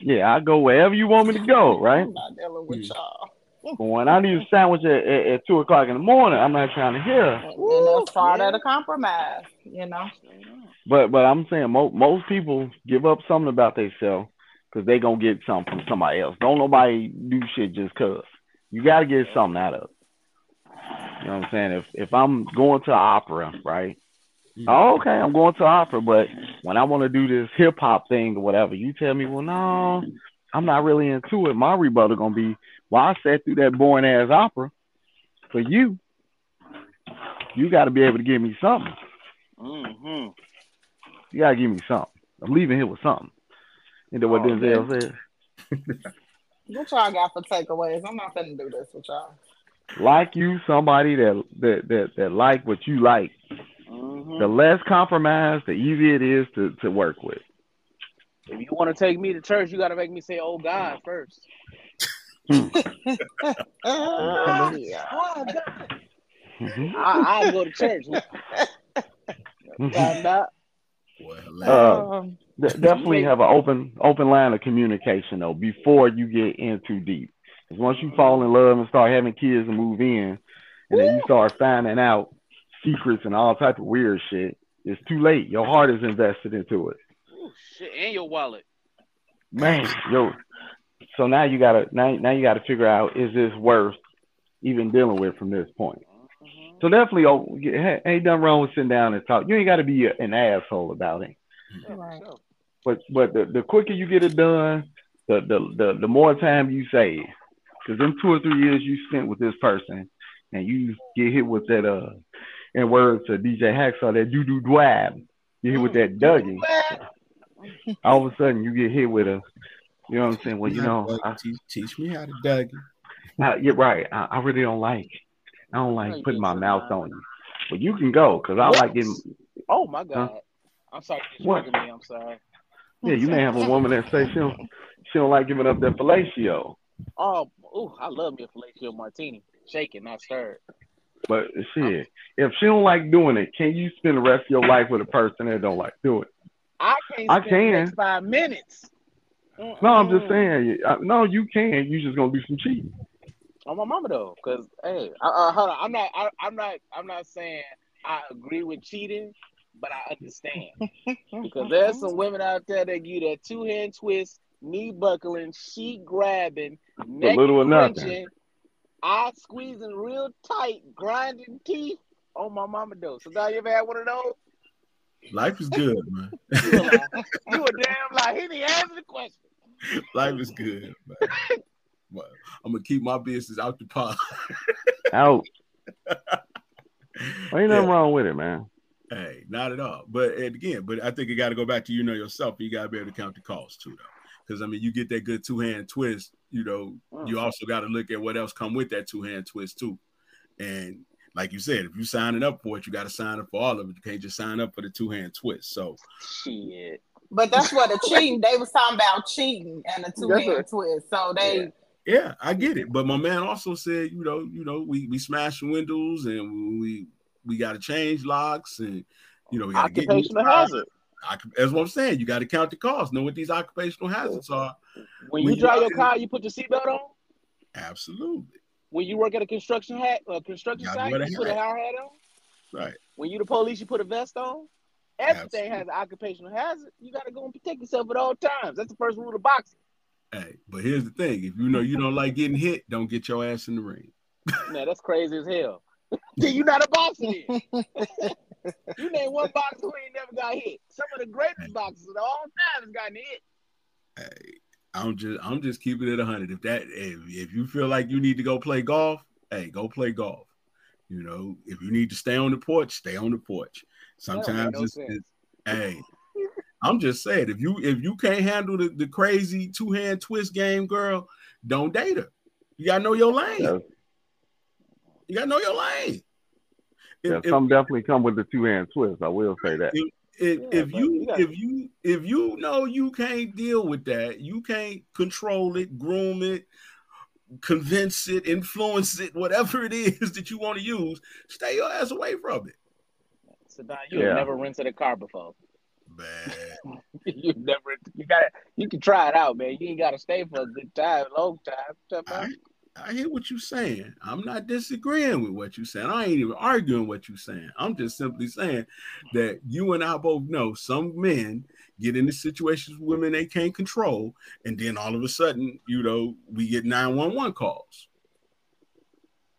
Yeah, I go wherever you want me to go, right? I'm not dealing with y'all. But when I need a sandwich at, at, at, two o'clock in the morning, I'm not trying to hear. And that's part yeah. of the compromise, you know. But but I'm saying most most people give up something about themselves because they gonna get something from somebody else. Don't nobody do shit just cause. You gotta get something out of it. You know what I'm saying? If if I'm going to opera, right? Mm-hmm. Oh, okay, I'm going to opera, but when I want to do this hip hop thing or whatever, you tell me, well, no, I'm not really into it. My rebuttal gonna be, well, I sat through that boring ass opera for you. You got to be able to give me something. Mm-hmm. You gotta give me something. I'm leaving here with something. Into what oh, Denzel said. [laughs] what y'all got for takeaways? I'm not gonna do this with y'all. Like you, somebody that that that, that like what you like. Mm-hmm. The less compromise, the easier it is to, to work with. If you want to take me to church, you got to make me say, "Oh God," first. oh, God. Mm-hmm. I, will go to church. [laughs] mm-hmm. Uh, definitely have an open open line of communication though before you get in too deep. Because once you fall in love and start having kids and move in, and then you start finding out secrets and all type of weird shit, it's too late. Your heart is invested into it. Ooh, shit, and your wallet. Man, yo. So now you gotta now now you gotta figure out is this worth even dealing with from this point. So definitely, oh, ain't nothing wrong with sitting down and talk. You ain't got to be an asshole about it. Right. But but the, the quicker you get it done, the the the, the more time you save. Because in two or three years you spent with this person, and you get hit with that uh, in words of DJ Hacksaw, that doo doo dwab. You hit with that [laughs] Dougie. All of a sudden you get hit with a, you know what I'm saying? Well, you know, I, teach, teach me how to Dougie. Uh, you're right. I, I really don't like. I don't like putting my mouth on you. But you can go because I like getting. Oh my god. Huh? I'm sorry. What? Me. I'm sorry. Yeah, you may have a woman that say she don't she don't like giving up that fellatio. Oh, ooh, I love me a fellatio martini, shaken, not stirred. But shit, if she don't like doing it, can you spend the rest of your life with a person that don't like doing it? I can't. I can. five minutes. No, I'm just saying. No, you can. You just gonna do some cheating. On my mama though, because hey, uh, hold on. I'm not. I, I'm not. I'm not saying I agree with cheating, but I understand [laughs] because there's some women out there that give that two hand twist, knee buckling, sheet grabbing, neck little crunching, eye squeezing real tight, grinding teeth on my mama though. So now you ever had one of those? Life is good, man. [laughs] you, a, you a damn lie. He didn't answer the question. Life is good, man. [laughs] But I'm gonna keep my business out the pot. [laughs] out. [laughs] Ain't nothing yeah. wrong with it, man. Hey, not at all. But and again, but I think you got to go back to you know yourself. You got to be able to count the cost too, though. Because I mean, you get that good two hand twist. You know, you also got to look at what else come with that two hand twist too. And like you said, if you signing up for it, you got to sign up for all of it. You can't just sign up for the two hand twist. So, shit. But that's what the [laughs] cheating. They was talking about cheating and the two hand twist. So they. Yeah. Yeah, I get it. But my man also said, you know, you know, we we smash windows and we we got to change locks and you know we got to get occupational hazard. That's what I'm saying. You got to count the cost. Know what these occupational hazards are. When, when you drive your car, you put your seatbelt on. Absolutely. When you work at a construction hat, a uh, construction site, you put a hard hat on. Right. When you the police, you put a vest on. Everything Absolutely. has an occupational hazard. You got to go and protect yourself at all times. That's the first rule of boxing. Hey, but here's the thing: if you know you don't like getting hit, don't get your ass in the ring. Man, that's crazy as hell. [laughs] You're not a boxer. [laughs] you name one boxer who ain't never got hit. Some of the greatest boxers of all time has gotten hit. Hey, I'm just I'm just keeping it hundred. If that if, if you feel like you need to go play golf, hey, go play golf. You know, if you need to stay on the porch, stay on the porch. Sometimes no it's, it's hey, I'm just saying, if you if you can't handle the, the crazy two hand twist game, girl, don't date her. You gotta know your lane. Yeah. You gotta know your lane. If, yeah, some if, definitely come with the two hand twist. I will say that. If, if, yeah, if you, you if you if you know you can't deal with that, you can't control it, groom it, convince it, influence it, whatever it is [laughs] that you want to use, stay your ass away from it. So now you yeah. never rented a car before. Man. [laughs] you never you gotta you can try it out, man. You ain't gotta stay for a good time, long time. I, I hear what you're saying. I'm not disagreeing with what you're saying. I ain't even arguing what you're saying. I'm just simply saying that you and I both know some men get into situations with women they can't control, and then all of a sudden, you know, we get 911 calls.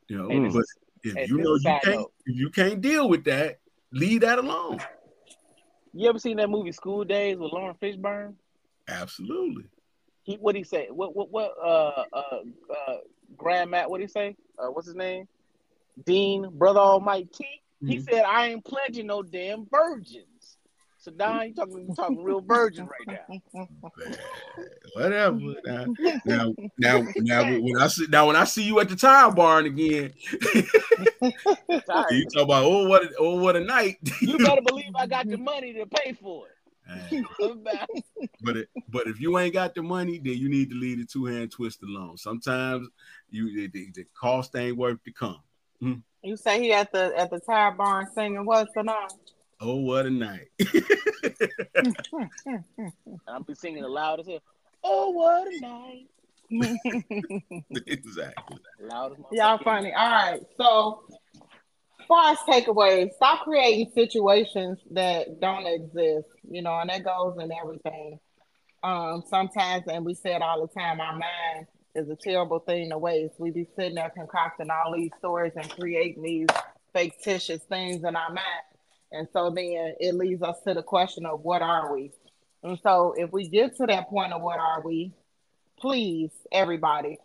You know, but if you know you can't if you can't deal with that, leave that alone. You ever seen that movie School Daze with Laurence Fishburne? Absolutely. He what he say? What what what uh uh uh Grand Matt, what he say? Uh what's his name? Dean, brother Almighty. Mm-hmm. He said, I ain't pledging no damn virgin. So now you talking you talking real virgin right now. Whatever. Now, now, now, now, when I see now when I see you at the tire barn again, you talk about oh what a, oh what a night. you better believe I got the money to pay for it. [laughs] but it, but if you ain't got the money, then you need to leave the two hand twist alone. Sometimes you the, the cost ain't worth the come. Mm-hmm. You say he at the at the tire barn singing what's the name? Oh, what a night. [laughs] I'll be singing it loud as hell. Oh, what a night. [laughs] exactly. Loud Y'all funny. All right. So, as far as takeaways, stop creating situations that don't exist, you know, and that goes in everything. Um, sometimes, and we say it all the time, our mind is a terrible thing to waste. We be sitting there concocting all these stories and creating these fictitious things in our mind and so then it leads us to the question of what are we? And so if we get to that point of what are we, please, everybody,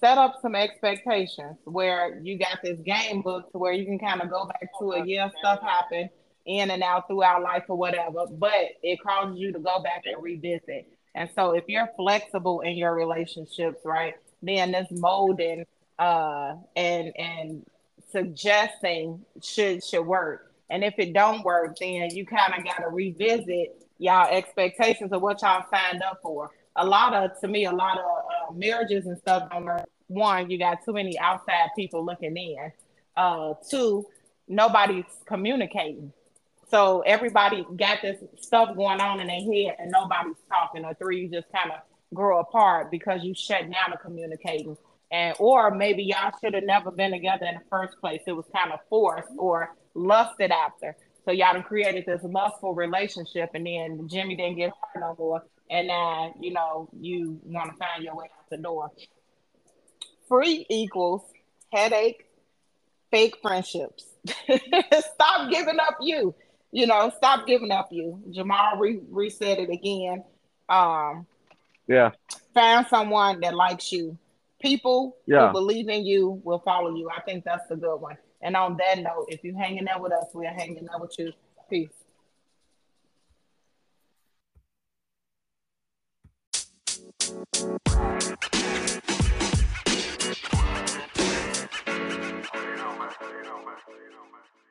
set up some expectations where you got this game book to where you can kind of go back to it. yeah, stuff happened in and out throughout life or whatever, but it causes you to go back and revisit. And so if you're flexible in your relationships, right, then this molding uh and and suggesting should should work. And if it don't work, then you kind of got to revisit y'all expectations of what y'all signed up for. A lot of, to me, a lot of uh, marriages and stuff don't work. One, you got too many outside people looking in. Uh, two, nobody's communicating. So everybody got this stuff going on in their head and nobody's talking. Or three, you just kind of grow apart because you shut down the communicating. And or maybe y'all should have never been together in the first place. It was kind of forced or lusted after. So y'all done created this lustful relationship, and then Jimmy didn't get hurt no more, and now you know you want to find your way out the door. Free equals headache, fake friendships. [laughs] stop giving up you. You know, stop giving up you. Jamaal re- reset it again. Um, yeah. Find someone that likes you. People yeah. who believe in you will follow you. I think that's a good one. And on that note, if you're hanging out with us, we're hanging out with you. Peace. You know, man. You know, man. You know, man.